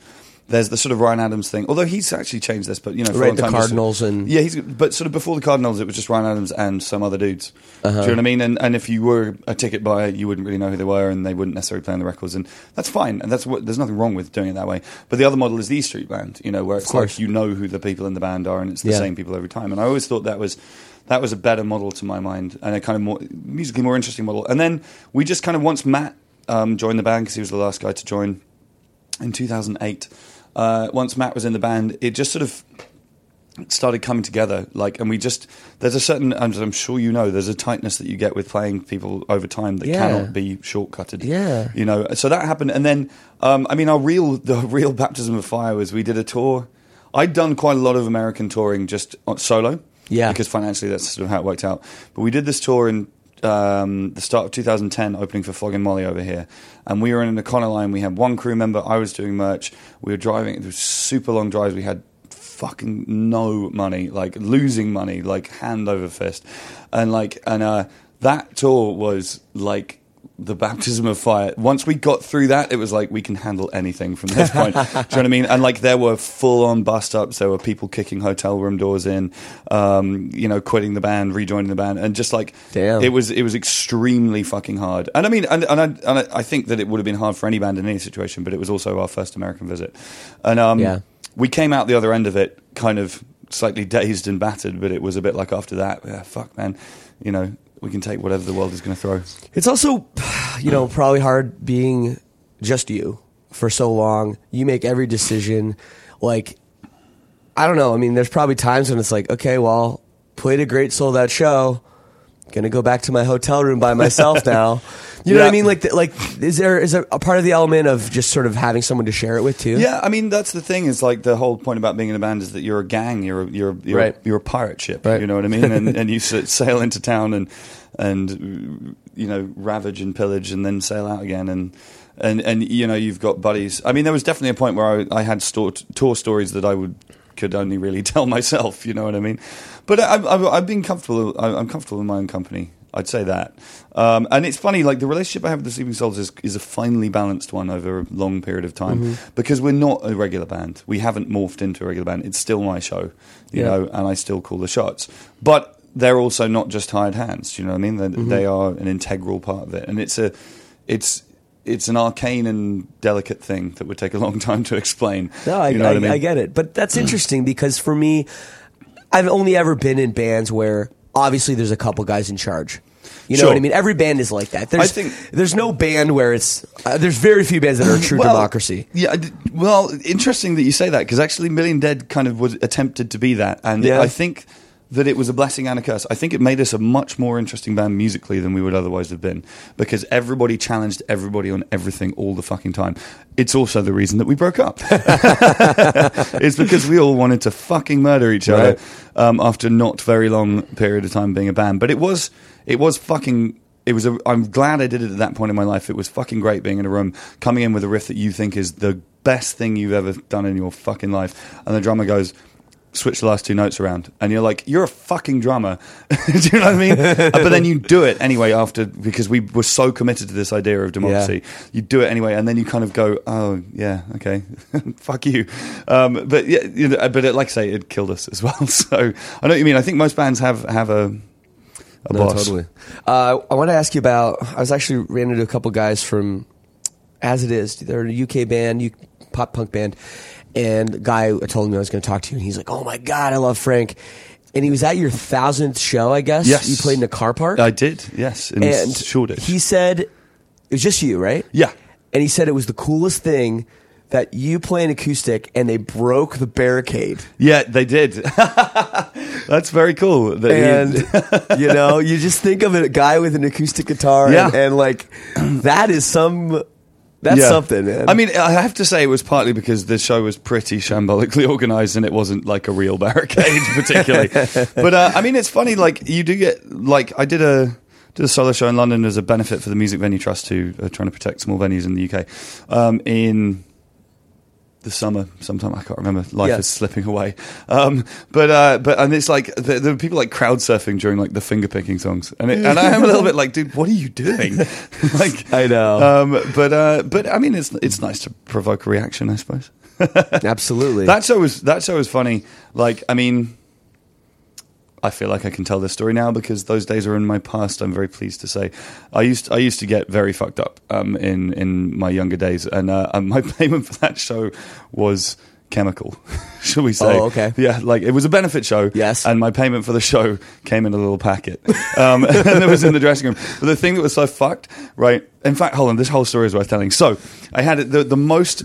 There's the sort of Ryan Adams thing, although he's actually changed this, but you know, for Right, the time, just- Cardinals and- yeah, he's but sort of before the Cardinals, it was just Ryan Adams and some other dudes. Uh-huh. Do you know what I mean? And and if you were a ticket buyer, you wouldn't really know who they were, and they wouldn't necessarily play on the records, and that's fine, and that's what there's nothing wrong with doing it that way. But the other model is the E Street Band, you know, where it's course. like you know who the people in the band are, and it's the Yeah. same people every time. And I always thought that was that was a better model to my mind, and a kind of more musically more interesting model. And then we just kind of once Matt um, joined the band because he was the last guy to join in 2008. Uh, once Matt was in the band, it just sort of started coming together. Like, and we just there's a certain, and I'm sure you know, there's a tightness that you get with playing people over time that Yeah. cannot be shortcutted. Yeah. you know. So that happened, and then um, I mean, our real the real baptism of fire was we did a tour. I'd done quite a lot of American touring just solo. Yeah. because financially that's sort of how it worked out. But we did this tour in um, the start of 2010, opening for Flogging Molly over here, and we were in an Econoline. We had one crew member. I was doing merch. We were driving. It was super long drives. We had fucking no money, like losing money, like hand over fist, and like and uh, that tour was like. The baptism of fire. Once we got through that, it was like we can handle anything from this point. Do you know what I mean? And like there were full on bust ups. There were people kicking hotel room doors in, um, you know, quitting the band, rejoining the band, and just like Damn. it was it was extremely fucking hard. And I mean, and, and, I, and I- think that it would have been hard for any band in any situation, but it was also our first American visit, and um, Yeah. we came out the other end of it kind of slightly dazed and battered. But it was a bit like after that, yeah, fuck man, you know, we can take whatever the world is going to throw. It's also, you know, probably hard being just you for so long. You make every decision. Like, I don't know. I mean, there's probably times when it's like, okay, well, played a great sold out show. Gonna go back to my hotel room by myself now. You know what I mean? Like, like, is there is there a part of the element of just sort of having someone to share it with too? Yeah, I mean that's the thing. Is like the whole point about being in a band is that you're a gang. You're a, you're you're, Right. a, you're a pirate ship. Right. You know what I mean? And, and you sail into town and and you know ravage and pillage and then sail out again and. And and you know you've got buddies. I mean, there was definitely a point where I, I had store, tour stories that I would could only really tell myself. You know what I mean? But I, I've, I've been comfortable. I- I'm comfortable in my own company. I'd say that. Um, and it's funny, like the relationship I have with the Sleeping Souls is, is a finely balanced one over a long period of time because we're not a regular band. We haven't morphed into a regular band. It's still my show, you Yeah. know, and I still call the shots. But they're also not just hired hands. You know what I mean? They, they are an integral part of it, and it's a, it's. It's an arcane and delicate thing that would take a long time to explain. No, I, you know I, what I mean? I get it. But that's interesting because for me, I've only ever been in bands where obviously there's a couple guys in charge. You know Sure. what I mean? Every band is like that. There's, I think- there's no band where it's. Uh, there's very few bands that are a true Well, democracy. Yeah, well, interesting that you say that because actually, Million Dead kind of was attempted to be that, and Yeah. I think that it was a blessing and a curse. I think it made us a much more interesting band musically than we would otherwise have been because everybody challenged everybody on everything all the fucking time. It's also the reason that we broke up. it's because we all wanted to fucking murder each other Right. um, after not very long period of time being a band. But it was it was fucking. It was. A, I'm glad I did it at that point in my life. It was fucking great being in a room, coming in with a riff that you think is the best thing you've ever done in your fucking life, and the drummer goes. Switch the last two notes around, and you're like, "You're a fucking drummer." do you know what I mean? But then you do it anyway after because we were so committed to this idea of democracy. You do it anyway, and then you kind of go, "Oh yeah, okay, fuck you." Um, but yeah, you know, but it, like I say, it killed us as well. So I know what you mean. I think most bands have have a a No, boss. totally. Uh, I want to ask you about. I was actually ran into a couple guys from As It Is. They're a UK band, pop punk band, and the guy told me I was going to talk to you, and he's like, "Oh my god, I love Frank." And he was at your thousandth show, I guess. Yes. you played in a car park. I did, yes, in and Shoreditch. he said it was just you, right? Yeah. And he said it was the coolest thing that you play an acoustic and they broke the barricade. yeah, they did. That's very cool. that And you know, you just think of a guy with an acoustic guitar, Yeah. and, and like that is some. That's Yeah. something, man. I mean, I have to say it was partly because the show was pretty shambolically organized and it wasn't like a real barricade, particularly. but uh, I mean, it's funny. Like you do get like I did a did a solo show in London as a benefit for the Music Venue Trust, who are trying to protect small venues in the UK. Um, in the summer sometime I can't remember life Yeah. is slipping away um, but uh, but and it's like there, there were people like crowd surfing during like the finger picking songs and it, and I'm a little bit like dude what are you doing like I know. um, but uh, but I mean it's it's nice to provoke a reaction I suppose Absolutely. that show was that show was funny like I mean I feel like I can tell this story now because those days are in my past. I'm very pleased to say. I used I used to get very fucked up um, in in my younger days, and uh, my payment for that show was chemical, shall we say? Oh, okay. Yeah, like it was a benefit show. Yes. and my payment for the show came in a little packet, um, and it was in the dressing room. But the thing that was so fucked, right? In fact, hold on, this whole story is worth telling. So I had the the most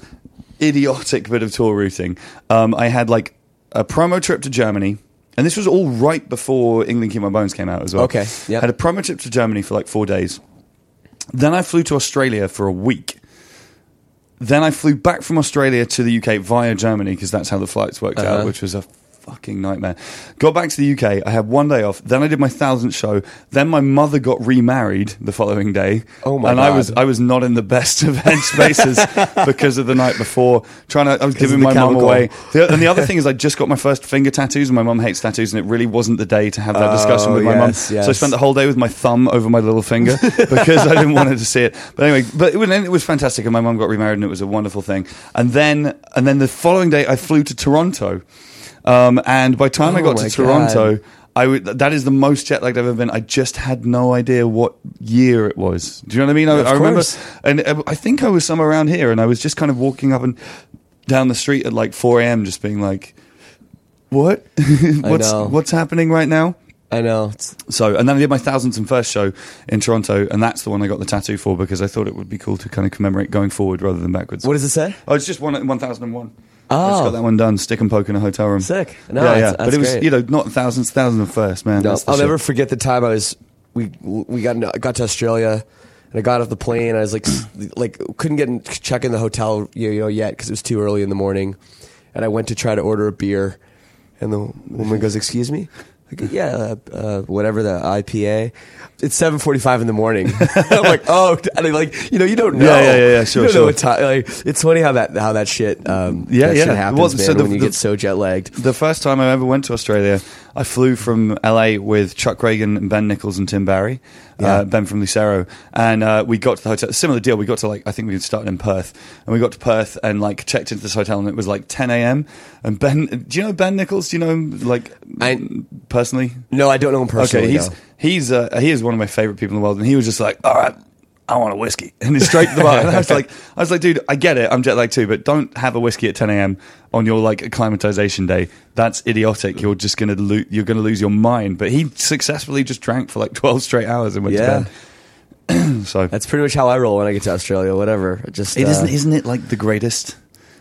idiotic bit of tour routing. Um, I had like a promo trip to Germany. And this was all right before England Keep My Bones came out as well. Okay, yep. Had a promo trip to Germany for like four days. Then I flew to Australia for a week. Then I flew back from Australia to the UK via Germany because that's how the flights worked Uh-huh. out, which was a fucking nightmare. Got back to the UK. I had one day off. Then I did my thousandth show. Then my mother got remarried the following day. Oh my And I was I was not in the best of head spaces because of the night before. Trying to I was giving my mum away. The, and the other thing is, I just got my first finger tattoos, and my mum hates tattoos, and it really wasn't the day to have that discussion Oh, with my mum. yes, So I spent the whole day with my thumb over my little finger because I didn't want her to see it. But anyway, but it was, it was fantastic, and my mum got remarried, and it was a wonderful thing. And then, and then the following day, I flew to Toronto, um, and by the time I Oh got to Toronto. God. I that is the most jet lagged I've ever been. I just had no idea what year it was. Do you know what I mean? I, Of I remember, and uh, I think I was somewhere around here, and I was just kind of walking up and down the street at like 4 a.m., just being like, "What? what's what's happening right now?" I know. So, and then I did my thousands and first show in Toronto, and that's the one I got the tattoo for because I thought it would be cool to kind of commemorate going forward rather than backwards. what does it say? Oh, it's just one one thousand and one. I just Oh. got that one done. Stick and poke in a hotel room. Sick. No, yeah, yeah. that's but it was great. you know not thousands, thousand and first man. No, I'll shit. never forget the time I was we we got got to Australia and I got off the plane. And I was like like couldn't get in, check in the hotel you know yet because it was too early in the morning, and I went to try to order a beer, and the woman goes, "Excuse me." I go, yeah, uh, uh, whatever the IPA. It's seven forty-five in the morning. I'm like, oh, I'm like you know, you don't know. Yeah, yeah, yeah, yeah, sure, you don't sure. know what time. Like, it's funny how that how that shit. Um, Yeah, that yeah. Shit happens, Well, man. so the- when you the- get so jet lagged. The first time I ever went to Australia, I flew from LA with Chuck Ragan and Ben Nichols and Tim Barry, Yeah. uh, Ben from Lucero, and uh, we got to the hotel. Similar deal. We got to like I think we had started in Perth, and we got to Perth and like checked into this hotel, and it was like 10 a.m. And Ben, do you know Ben Nichols? Do you know him like I- personally? No, I don't know him personally. okay, he's no. he's uh, he is one of my favorite people in the world, and he was just like, all right. I want a whiskey, and it's straight to the bar. And I was like, I was like, dude, I get it, I'm jet lagged too, but don't have a whiskey at 10 a.m. on your like acclimatization day. That's idiotic. You're just gonna lo- you're gonna lose your mind. But he successfully just drank for like 12 straight hours and went Yeah. to bed. so That's pretty much how I roll when I get to Australia. Whatever, just it uh, isn't, isn't it like the greatest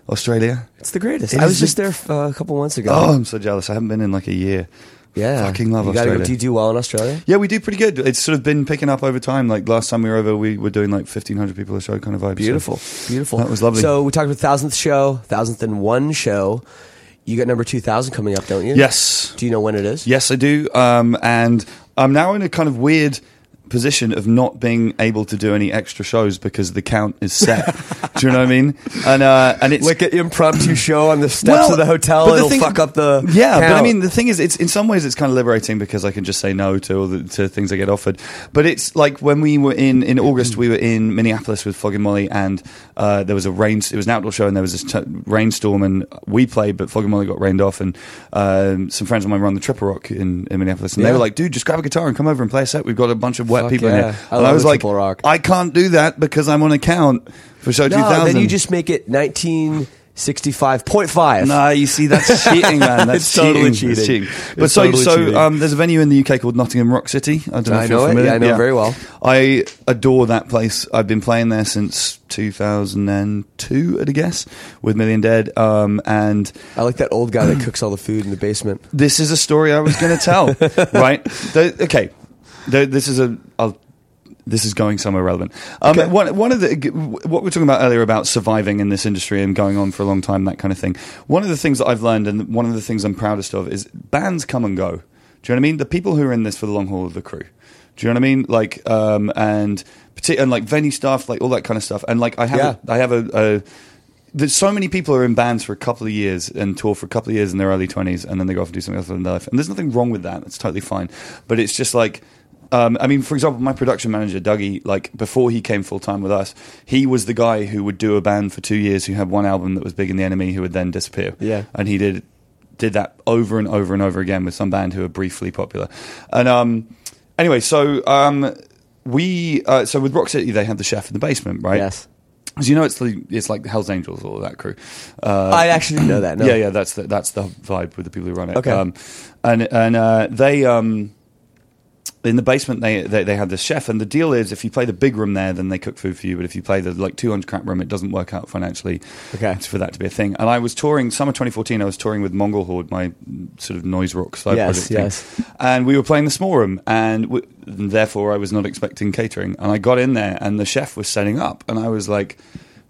Australia? It's the greatest. It I was the- just there uh, a couple months ago. Oh, I'm so jealous. I haven't been in like a year. Yeah, fucking love you go- Australia. Do you do well in Australia? Yeah, we do pretty good. It's sort of been picking up over time. Like last time we were over, we were doing like 1,500 people a show kind of vibe. So- Beautiful, beautiful. That was lovely. So we talked about thousandth show, thousandth and one show. You got number two thousand coming up, don't you? Yes. Do you know when it is? Yes, I do. Um, and I'm now in a kind of weird position of not being able to do any extra shows because the count is set. do you know what I mean? And uh, and it's Like an impromptu show on the steps Well, of the hotel. but the It'll thing- fuck up the yeah. But I mean, the thing is, it's in some ways it's kind of liberating because I can just say no to all the to things I get offered. But it's like when we were in in August, we were in Minneapolis with Flogging Molly, and uh, there was a rain. It was an outdoor show, and there was this t- rainstorm, and we played, but Flogging Molly got rained off, and um, some friends of mine were on the Triple Rock in, in Minneapolis, and they were like, "Dude, just grab a guitar and come over and play a set. We've got a bunch of wet Fuck people in yeah. here." I and love I was like, Rock. "I can't do that because I'm on a count for show no, 2000." then you just make it nineteen sixty five point five. No, you see, that's cheating, man. That's It's totally cheating. It's cheating. But It's so, totally so cheating. um, there's a venue in the UK called Nottingham Rock City. I don't know I if know you're it. familiar. Yeah, I know it very well. I adore that place. I've been playing there since 2002, I'd guess, with Million Dead. Um, and I like that old guy that cooks all the food in the basement. this is a story I was going to tell, right? The- okay, this is a. I'll, this is going somewhere relevant. Um, Okay. one, one of the what we were talking about earlier about surviving in this industry and going on for a long time, that kind of thing. One of the things that I've learned, and one of the things I'm proudest of, is bands come and go. Do you know what I mean? The people who are in this for the long haul are the crew. Do you know what I mean? Like, um, and and like venue stuff, like all that kind of stuff. And like, I have, Yeah. a, I have a, a there's so many people are in bands for a couple of years and tour for a couple of years in their early 20s and then they go off and do something else in their life. And there's nothing wrong with that. It's totally fine. But it's just like, um, I mean, for example, my production manager, Dougie, like before he came full time with us, he was the guy who would do a band for two years who had one album that was big in the enemy who would then disappear. Yeah. And he did did that over and over and over again with some band who were briefly popular. And um, anyway, so um, we uh, so with Rock City they had the chef in the basement, right? Yes. As you know, it's the it's like Hell's Angels, all of that crew. Uh, I actually know that. No. Yeah, yeah, that's the, that's the vibe with the people who run it. Okay. Um, and and uh, they um, in the basement they, they they had this chef, and the deal is if you play the big room there, then they cook food for you. But if you play the like two hundred crap room, it doesn't work out financially. Okay. for that to be a thing. And I was touring summer 2014. I was touring with Mongol Horde, my sort of noise rock side Yes, project. yes. Thing. And we were playing the small room, and, w- and therefore I was not expecting catering. And I got in there, and the chef was setting up, and I was like,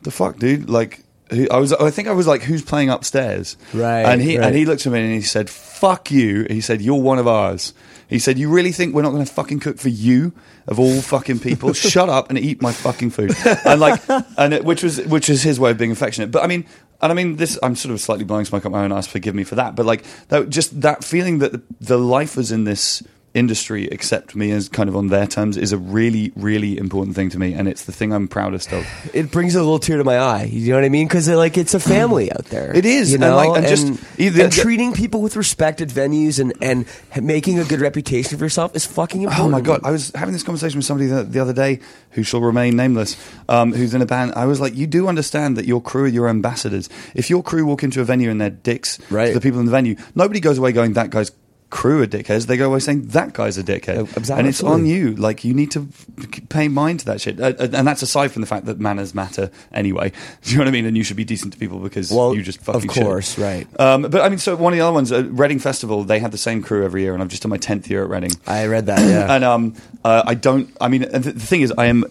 "The fuck, dude!" Like. I was. I think I was like, "Who's playing upstairs?" Right, And he right. and he looked at me and he said, "Fuck you." He said, "You're one of ours." He said, "You really think we're not going to fucking cook for you of all fucking people? Shut up and eat my fucking food." And like, and it, which was which was his way of being affectionate. But I mean, and I mean, this I'm sort of slightly blowing smoke up my own ass. Forgive me for that. But like, that, just that feeling that the, the was in this industry accept me as kind of on their terms is a really really important thing to me and it's the thing i'm proudest of It brings a little tear to my eye. You know what I mean? Because like it's a family out there. It is, You and, know, like, and just- either- and treating people with respect at venues and and making a good reputation for yourself is fucking important. Oh my god! I was having this conversation with somebody the, the other day who shall remain nameless, um, who's in a band. I was like, "You do understand that your crew are your ambassadors. If your crew walk into a venue and they're dicks Right. to the people in the venue, nobody goes away going that guy's." Crew are dickheads. They go away saying that guy's a dickhead, Oh, exactly. and it's on you. Like you need to pay mind to that shit, uh, uh, and that's aside from the fact that manners matter anyway. Do you know what I mean? And you should be decent to people because Well, you just of fucking should. course, right. Um, but I mean, so one of the other ones, uh, Reading Festival, they have the same crew every year, and I've just done my tenth year at Reading. I read that. Yeah. And um, uh, I don't. I mean, the, the thing is, I am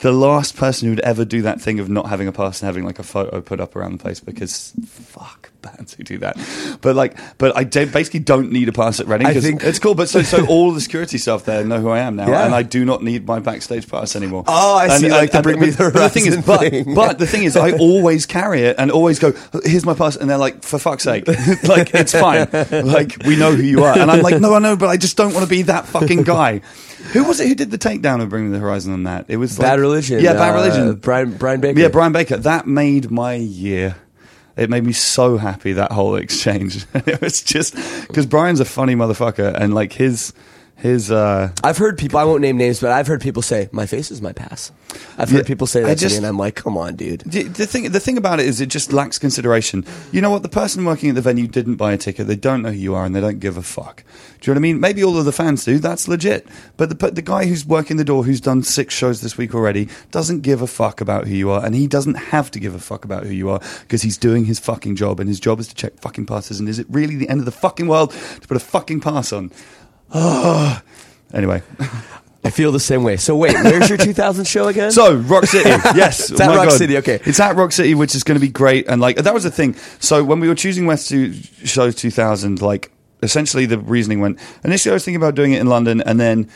the last person who would ever do that thing of not having a pass and having like a photo put up around the place because fuck bands who do that. But like, but I do, basically don't need a pass at Reading. I think- it's cool. But so so all the security staff there know who I am now, Yeah. and I do not need my backstage pass anymore. Oh, I see, like the Bring Me the the thing is, Horizon but, thing. but the thing is, I always carry it and always go, "Here's my pass," and they're like, "For fuck's sake, like it's fine, like we know who you are." And I'm like, "No, I know, but I just don't want to be that fucking guy." Who was it who did the takedown of Bring the Horizon on that? It was like- Bad Religion. Yeah, Bad uh, Religion. Brian Brian Baker. Yeah, Brian Baker. That made my year. It made me so happy that whole exchange. it was just because Brian's a funny motherfucker, and like his his. Uh, I've heard people. I won't name names, but I've heard people say, "My face is my pass." I've heard Yeah, people say I that to me, and I'm like, "Come on, dude." The, the thing, the thing about it is, it just lacks consideration. You know what? The person working at the venue didn't buy a ticket. They don't know who you are, and they don't give a fuck. Do you know what I mean? Maybe all of the fans do. That's legit. But the but the guy who's working the door, who's done six shows this week already, doesn't give a fuck about who you are, and he doesn't have to give a fuck about who you are because he's doing his fucking job, and his job is to check fucking passes. And is it really the end of the fucking world to put a fucking pass on? Oh. Anyway, I feel the same way. So wait, where's your 2000 show again? So Rock City, yes, It's at my Rock City, okay. It's at Rock City, which is going to be great. And like that was the thing. So when we were choosing West to show 2000, like essentially the reasoning went. Initially, I was thinking about doing it in London, and then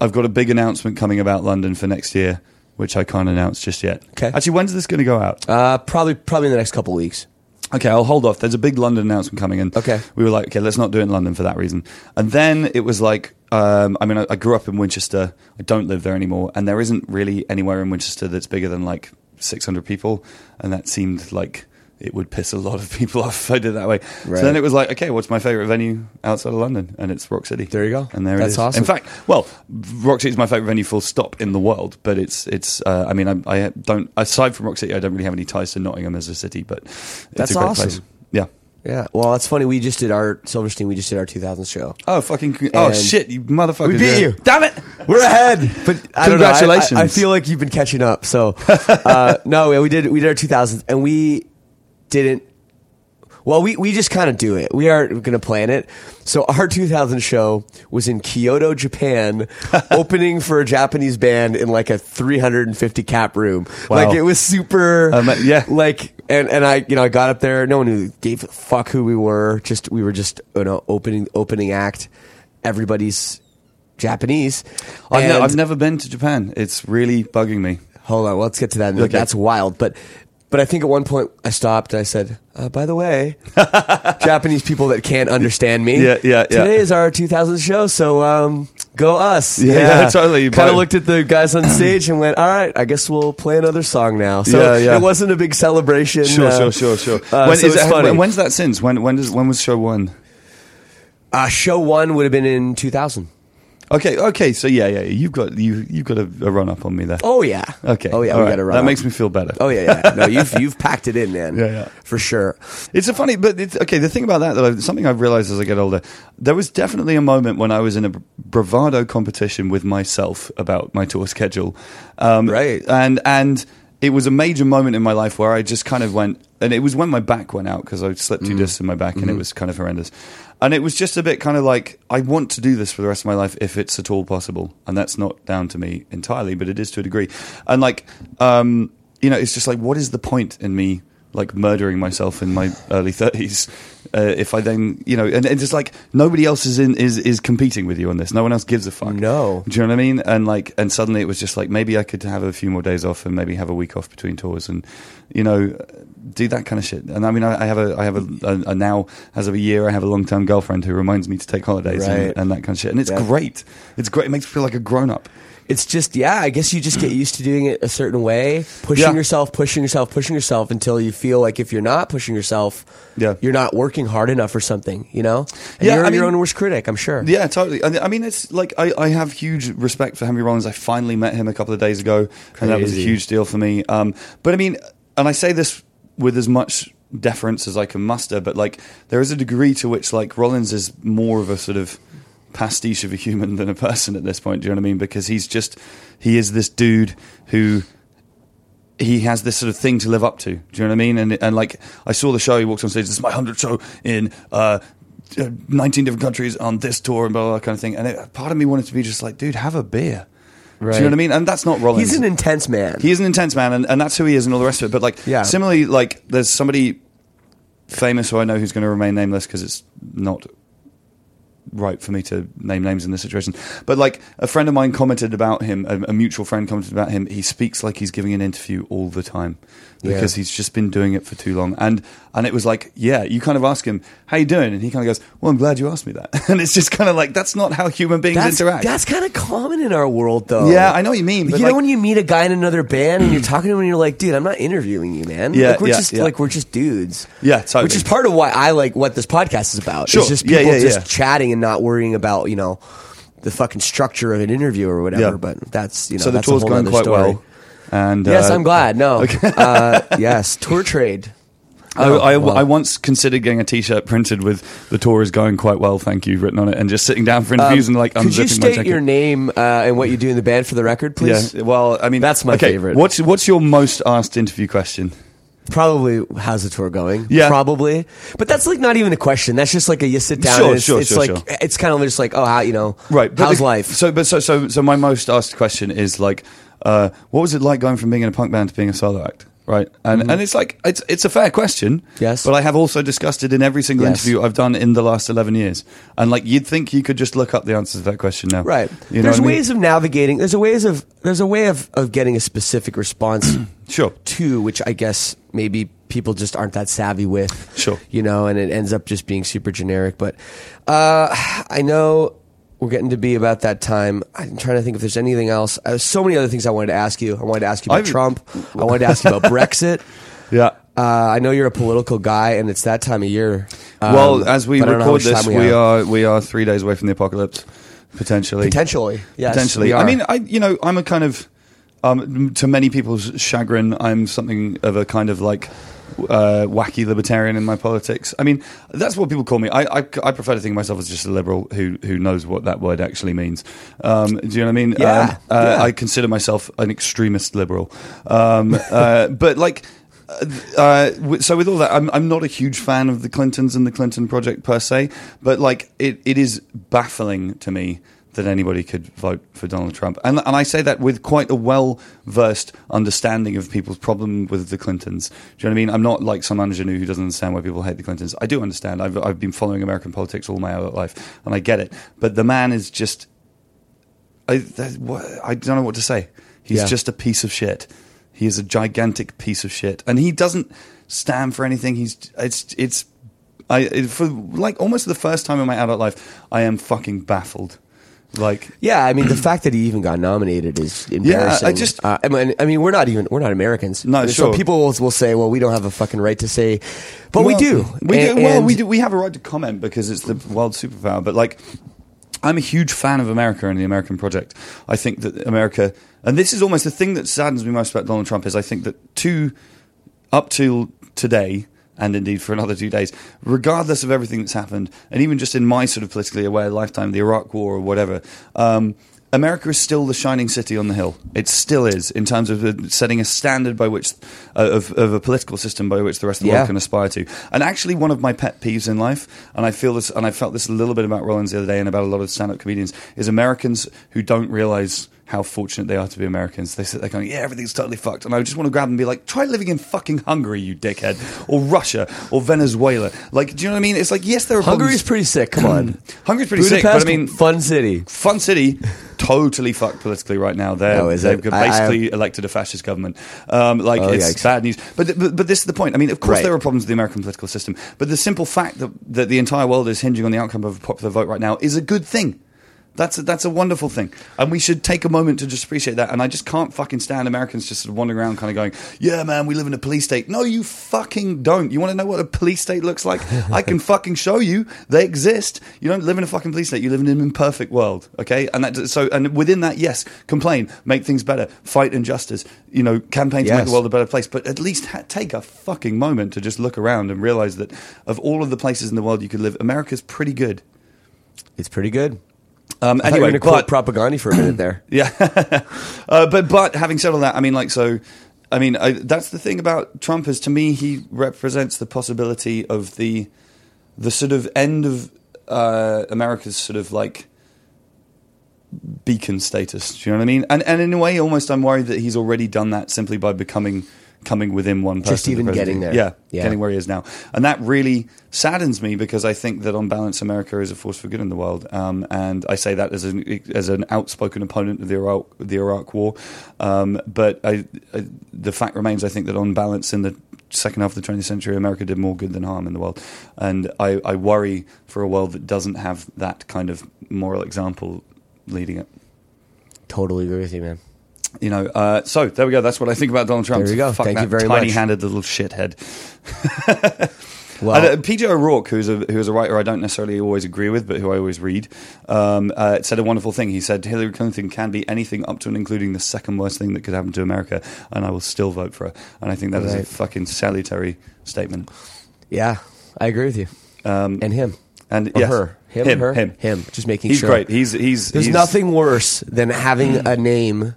I've got a big announcement coming about London for next year, which I can't announce just yet. Okay. Actually, when's this going to go out? uh, probably probably in the next couple weeks. Okay, I'll hold off. There's a big London announcement coming, and Okay. we were like, okay, let's not do it in London for that reason. And then it was like, um, I mean, I, I grew up in Winchester. I don't live there anymore, and there isn't really anywhere in Winchester that's bigger than like 600 people, and that seemed like it would piss a lot of people off if I did it that way. Right. So then it was like, okay, what's my favorite venue outside of London? And it's Rock City. There you go. And there it That's is. awesome. In fact, well, Rock City is my favorite venue, full stop, in the world. But it's it's. Uh, I mean, I, I don't. Aside from Rock City, I don't really have any ties to Nottingham as a city, but it's That's a great awesome. place. Yeah. Yeah. Well, that's funny. We just did our Silverstein. We just did our 2000 show. Oh fucking! Oh shit! You motherfucker! We beat you. Damn it! We're ahead, but I don't know, I- Congratulations. I, I feel like you've been catching up. So, uh, no, we did we did our 2000s, and we didn't. Well, we, we just kind of do it. We aren't going to plan it. So our 2000 show was in Kyoto, Japan, opening for a Japanese band in like a 350 cap room. Wow. Like it was super. Um, yeah. Like and and I you know I got up there. No one who gave a fuck who we were. Just we were just you know opening opening act. Everybody's Japanese. I've, ne- I've never been to Japan. It's really bugging me. Hold on, well, let's get to that. in a minute. Okay. That's wild. But but I think at one point I stopped and I said, uh, by the way, Japanese people that can't understand me. Yeah, yeah, yeah. Today is our 2000 show, so um, go us. Yeah, yeah, totally. Kind of looked at the guys on stage and went, all right, I guess we'll play another song now. So Yeah, yeah. it wasn't a big celebration. Sure, uh, sure, sure, sure. uh, when so is it's it- funny. when's that since? When when does when was show one? uh, show one would have been in 2000. Okay, okay. So yeah, yeah. You've got you you've got a, a run up on me there. Oh yeah. Okay. Oh yeah. all we right. got to run. That up. makes me feel better. Oh yeah, yeah. No, you've you've packed it in, man. Yeah, yeah. For sure. It's a funny, but it's, okay. The thing about that, that I've, something I've realized as I get older, there was definitely a moment when I was in a bravado competition with myself about my tour schedule, um, Right. And and it was a major moment in my life where I just kind of went, and it was when my back went out because I slept two discs in my back, and it was kind of horrendous. And it was just a bit kind of like I want to do this for the rest of my life if it's at all possible, and that's not down to me entirely, but it is to a degree. And like, um, you know, it's just like, what is the point in me? like murdering myself in my early 30s uh, if i then you know and, and just like nobody else is in is is competing with you on this no one else gives a fuck No. do you know what i mean and like and suddenly it was just like maybe i could have a few more days off and maybe have a week off between tours and you know do that kind of shit and i mean i, I have a i have a, a, a now as of a year i have a long-term girlfriend who reminds me to take holidays Right. and, and that kind of shit and it's Yeah. great it's great it makes me feel like a grown-up It's just yeah. I guess you just get used to doing it a certain way, pushing Yeah. yourself, pushing yourself, pushing yourself until you feel like if you're not pushing yourself, Yeah. you're not working hard enough or something. You know, and Yeah, you're I your own worst critic. I'm sure. Yeah, totally. I I mean, it's like I, I have huge respect for Henry Rollins. I finally met him a couple of days ago, and that was a huge deal for me. Um, but I mean, and I say this with as much deference as I can muster, but like there is a degree to which like Rollins is more of a sort of pastiche of a human than a person at this point. Do you know what I mean? Because he's just he is this dude who he has this sort of thing to live up to. Do you know what I mean? And and like I saw the show, he walked on stage. This is my hundredth show in uh, uh, nineteen different countries on this tour and blah blah, blah kind of thing. And it, part of me wanted to be just like, dude, have a beer. Do you know what I mean? And that's not Rollins. He's an intense man. He is an intense man, and, and that's who he is, and all the rest of it. But like, Yeah. similarly, like there's somebody famous who I know who's going to remain nameless because it's not right for me to name names in this situation. But like a friend of mine commented about him, a, a mutual friend commented about him. He speaks like he's giving an interview all the time because Yeah. he's just been doing it for too long. And and it was like, yeah, you kind of ask him, "How you doing?" And he kind of goes, "Well, I'm glad you asked me that." and it's just kind of like that's not how human beings that's interact. that's kind of common in our world, though. yeah, I know what you mean. You But know when you meet a guy in another band and you're talking to him and you're like, dude, I'm not interviewing you, man. Yeah, like we're yeah, just yeah. like we're just dudes. Yeah, totally. Which is part of why I like what this podcast is about. Sure. It's just Yeah, people yeah, just yeah. chatting and not worrying about, you know, the fucking structure of an interview or whatever. Yeah. But that's you know so the tour's going quite story. well. And Yes, uh, I'm glad. No, uh, yes, tour trade. I, Oh, I, well. I once considered getting a T-shirt printed with "the tour is going quite well, thank you" written on it, and just sitting down for interviews and like Um, Could you state your name uh, and what you do in the band for the record, please? Yeah, well, I mean, That's my okay, favorite. What's what's your most asked interview question? Probably how's the tour going? Yeah. probably. But that's like not even a question. That's just like a you sit down. Sure, and it's, sure, it's sure, like sure. it's kind of just like oh how you know Right, but how's the- life? So, but so so so my most asked question is like, uh, what was it like going from being in a punk band to being a solo act? Right, and and it's like it's it's a fair question. Yes. but I have also discussed it in every single Yes. interview I've done in the last eleven years, and like you'd think you could just look up the answers to that question now. Right. You there's what I mean? ways of navigating. There's a ways of there's a way of of getting a specific response Sure. to which I guess maybe people just aren't that savvy with. Sure. You know, and it ends up just being super generic. But uh, I know we're getting to be about that time. I'm trying to think if there's anything else. Uh, There's so many other things I wanted to ask you. I wanted to ask you about I've- Trump. I wanted to ask you about Brexit. Yeah. Uh, I know you're a political guy, and it's that time of year. Um, well, as we but I don't know how record this, time we are we are three days away from the apocalypse, potentially. potentially. Yes, potentially. I mean, I you know, I'm a kind of um, to many people's chagrin, I'm something of a kind of like uh, wacky libertarian in my politics. I mean, that's what people call me. I, I, I prefer to think of myself as just a liberal who who knows what that word actually means. Um, do you know what I mean? Yeah, Um, uh, yeah. I consider myself an extremist liberal, um, uh, but like. Uh, so with all that, I'm, I'm not a huge fan of the Clintons and the Clinton project per se, but like it, it is baffling to me that anybody could vote for Donald Trump, and and I say that with quite a well versed understanding of people's problem with the Clintons. Do you know what I mean? I'm not like some ingenue who doesn't understand why people hate the Clintons. I do understand. I've I've been following American politics all my adult life, and I get it. But the man is just I, that, I don't know what to say. He's Yeah. just a piece of shit. He is a gigantic piece of shit, and he doesn't stand for anything. He's it's it's I for like almost the first time in my adult life, I am fucking baffled. Like Yeah, I mean the fact that he even got nominated is embarrassing. Yeah, I just- uh, I mean, I mean, we're not even we're not Americans. No, so sure. people will, will say, well, we don't have a fucking right to say, but we do. We And- do. Well, we do. We have a right to comment because it's the world superpower. But like, I'm a huge fan of America and the American project. I think that America, and this is almost the thing that saddens me most about Donald Trump is I think that to up till today. And indeed, for another two days, regardless of everything that's happened, and even just in my sort of politically aware lifetime, the Iraq War or whatever, um, America is still the shining city on the hill. It still is in terms of setting a standard by which uh, of, of a political system by which the rest of the Yeah. world can aspire to. And actually, one of my pet peeves in life, and I feel this, and I felt this a little bit about Rollins the other day, and about a lot of stand-up comedians, is Americans who don't realize how fortunate they are to be Americans. They sit there going, "Yeah, everything's totally fucked," and I just want to grab them and be like, "Try living in fucking Hungary, you dickhead, or Russia, or Venezuela." Like, do you know what I mean? It's like, yes, there are Hungary's problems. pretty sick. Come on, Hungary's pretty sick, but I mean, fun city. Fun City, totally fucked politically right now. They're, Oh, they've it? I- I- basically elected a fascist government. Um, like Oh, it's yikes. bad news. But, but but this is the point. I mean, of course Right. there are problems with the American political system, but the simple fact that that the entire world is hinging on the outcome of a popular vote right now is a good thing. That's a, that's a wonderful thing, and we should take a moment to just appreciate that. And I just can't fucking stand Americans just sort of wandering around, kind of going, "Yeah, man, we live in a police state." No, you fucking don't. You want to know what a police state looks like? I can fucking show you. They exist. You don't live in a fucking police state. You live in an imperfect world. Okay, and that so and within that, yes, complain, make things better, fight injustice. You know, campaign to make the world a better place. But at least ha- take a fucking moment to just look around and realize that of all of the places in the world you could live, America's pretty good. It's pretty good. Um, I thought you were anyway, gonna quote but, Propagandhi for a minute there. yeah, uh, but but having said all that, I mean, like, so, I mean, I, that's the thing about Trump is to me he represents the possibility of the the sort of end of uh, America's sort of like beacon status. Do you know what I mean? And and in a way, almost, I'm worried that he's already done that simply by becoming coming within one person. Just of the even getting there. Yeah, Yeah. getting where he is now, and that really saddens me because I think that on balance, America is a force for good in the world, um, and I say that as an as an outspoken opponent of the Iraq the Iraq War. Um, but I, I, the fact remains, I think that on balance, in the second half of the 20th century, America did more good than harm in the world, and I, I worry for a world that doesn't have that kind of moral example leading it. Totally agree with you, man. You know, uh, so there we go. That's what I think about Donald Trump. There we go. Fuck Thank that you very much. tiny-handed little shithead. Well- And, uh, PJ O'Rourke, who's a who's a writer I don't necessarily always agree with, but who I always read, um, uh, said a wonderful thing. He said Hillary Clinton can be anything up to and including the second worst thing that could happen to America, and I will still vote for her. And I think that is a fucking salutary statement. Yeah, I agree with you. Um, And him. and yes, her. Him, him, her? him, Him. Just making he's sure. He's great. He's he's There's he's- nothing worse than having a name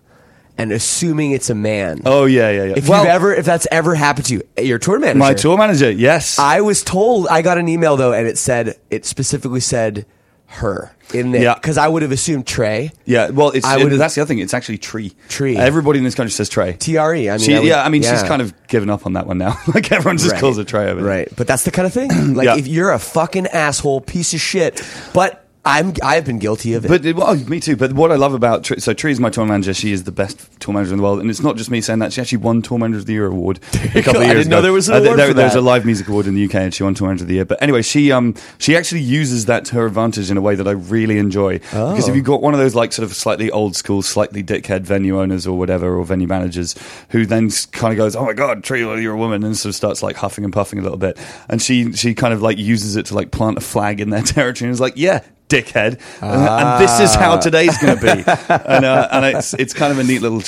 and assuming it's a man. Oh yeah, yeah, yeah. If well, you've ever, if that's ever happened to you, eh, your tour manager. my tour manager, yes. I was told I got an email though, and it said it specifically said her in there Yeah. because I would have assumed Trey. yeah, well, it's I that's the other thing. It's actually Tree. Tree. Everybody in this country says Trey. T R E. I mean, She, I would- yeah, I mean, she's kind of given up on that one now. like everyone just Right. calls her Trey over there. Right, but that's the kind of thing. Like Yeah. if you're a fucking asshole piece of shit, but I'm I've been guilty of it. But well, me too. But what I love about so Tree is my tour manager. She is the best tour manager in the world, and it's not just me saying that. She actually won Tour Manager of the Year award a couple of years I didn't know ago. there was an Uh, award there, for There's that. a live music award in the UK, and she won Tour Manager of the Year. But anyway, she um she actually uses that to her advantage in a way that I really enjoy. Because Oh. if you've got one of those like sort of slightly old school, slightly dickhead venue owners or whatever, or venue managers, who then kind of goes, "Oh my god, Tree, you're a woman," and sort of starts like huffing and puffing a little bit, and she she kind of like uses it to like plant a flag in their territory, and is like, "Yeah." Dickhead, and, and this is how today's going to be, and, uh, and it's it's kind of a neat little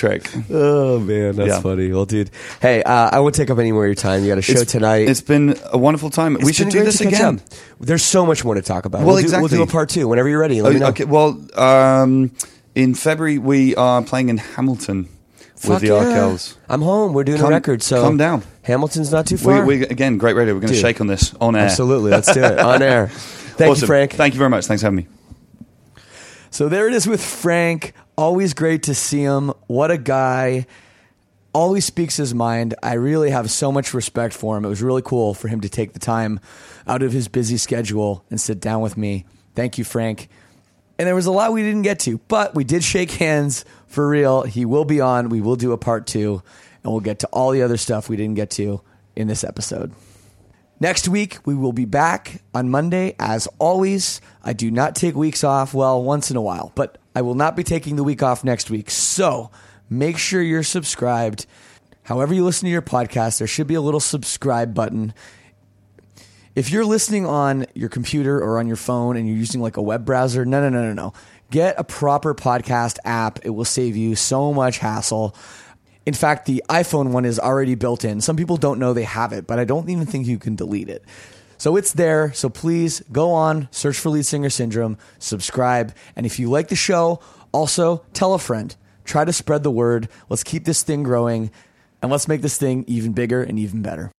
oh man, that's Yeah. funny. Well, dude, hey, uh, I won't take up any more of your time. You got a show It's- tonight. It's been a wonderful time. It's we should do this again. up. There's so much more to talk about. Well, we'll do, exactly. We'll do a part two whenever you're ready. Let me Oh, know. okay, well, um, in February we are playing in Hamilton Fuck with the yeah. Arkells. I'm home. We're doing Come- a record, so come down. Hamilton's not too far. we again, great radio. We're going to shake on this on air. Absolutely, let's do it on air. Thank Awesome. you, Frank. Thank you very much. Thanks for having me. So there it is with Frank. Always great to see him. What a guy. Always speaks his mind. I really have so much respect for him. It was really cool for him to take the time out of his busy schedule and sit down with me. Thank you, Frank. And there was a lot we didn't get to, but we did shake hands for real. He will be on. We will do a part two, and we'll get to all the other stuff we didn't get to in this episode. Next week, we will be back on Monday. As always, I do not take weeks off, well, once in a while, but I will not be taking the week off next week. So make sure you're subscribed. However, you listen to your podcast, there should be a little subscribe button. If you're listening on your computer or on your phone and you're using like a web browser, no, no, no, no, no. Get a proper podcast app. It will save you so much hassle. In fact, the iPhone one is already built in. Some people don't know they have it, but I don't even think you can delete it. So it's there. So please go on, search for Lead Singer Syndrome, subscribe. And if you like the show, also tell a friend. Try to spread the word. Let's keep this thing growing and let's make this thing even bigger and even better.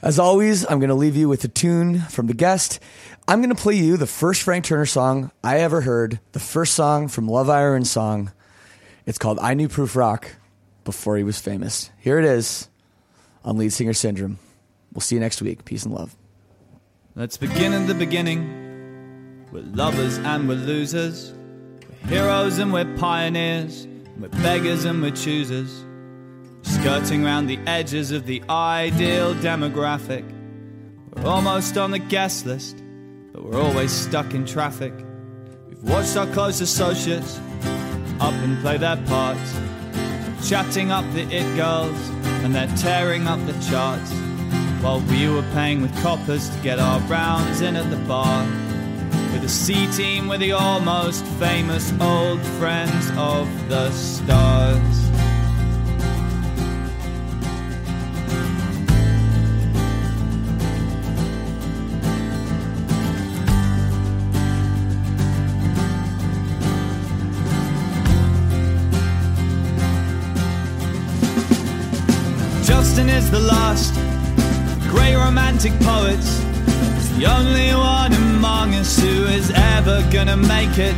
As always, I'm going to leave you with a tune from the guest. I'm going to play you the first Frank Turner song I ever heard, the first song from Love Ire & Song. It's called I Knew Prufrock before he was famous. Here it is on Lead Singer Syndrome. We'll see you next week. Peace and love. Let's begin at the beginning. We're lovers and we're losers. We're heroes and we're pioneers. We're beggars and we're choosers. Skirting round the edges of the ideal demographic. We're almost on the guest list, but we're always stuck in traffic. We've watched our close associates up and play their parts. Chatting up the it girls, and they're tearing up the charts. While we were paying with coppers to get our rounds in at the bar. With the C team, we're the almost famous old friends of the stars. Romantic poets. He's the only one among us who is ever gonna make it.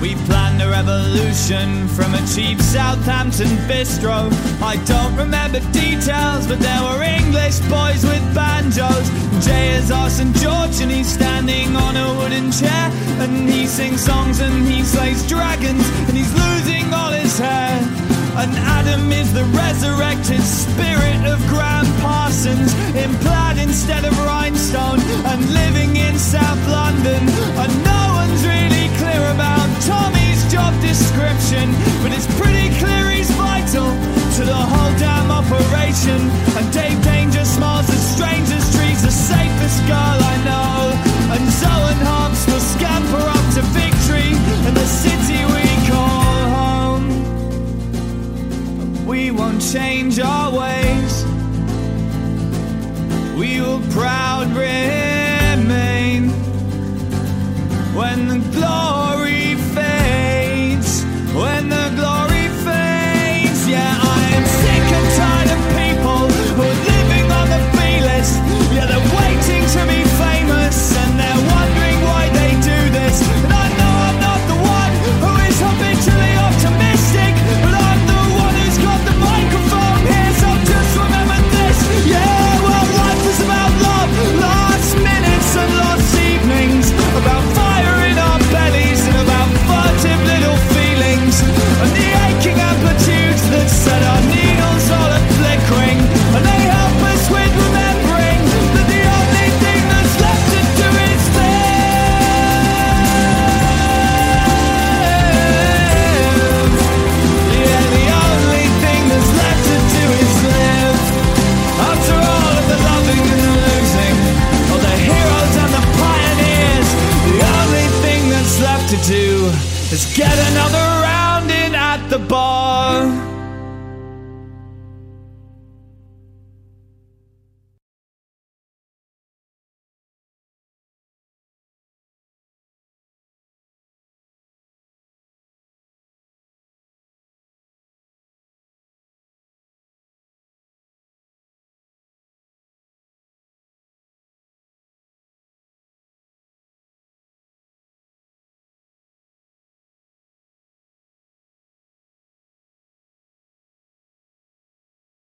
We planned a revolution from a cheap Southampton bistro. I don't remember details, but there were English boys with banjos. Jay is our St. George, and he's standing on a wooden chair. And he sings songs and he slays dragons, and he's losing all his hair. And Adam is the resurrected spirit of Gram Parsons, implied instead of rhinestone, and living in South London. And no one's really clear about Tommy's job description, but it's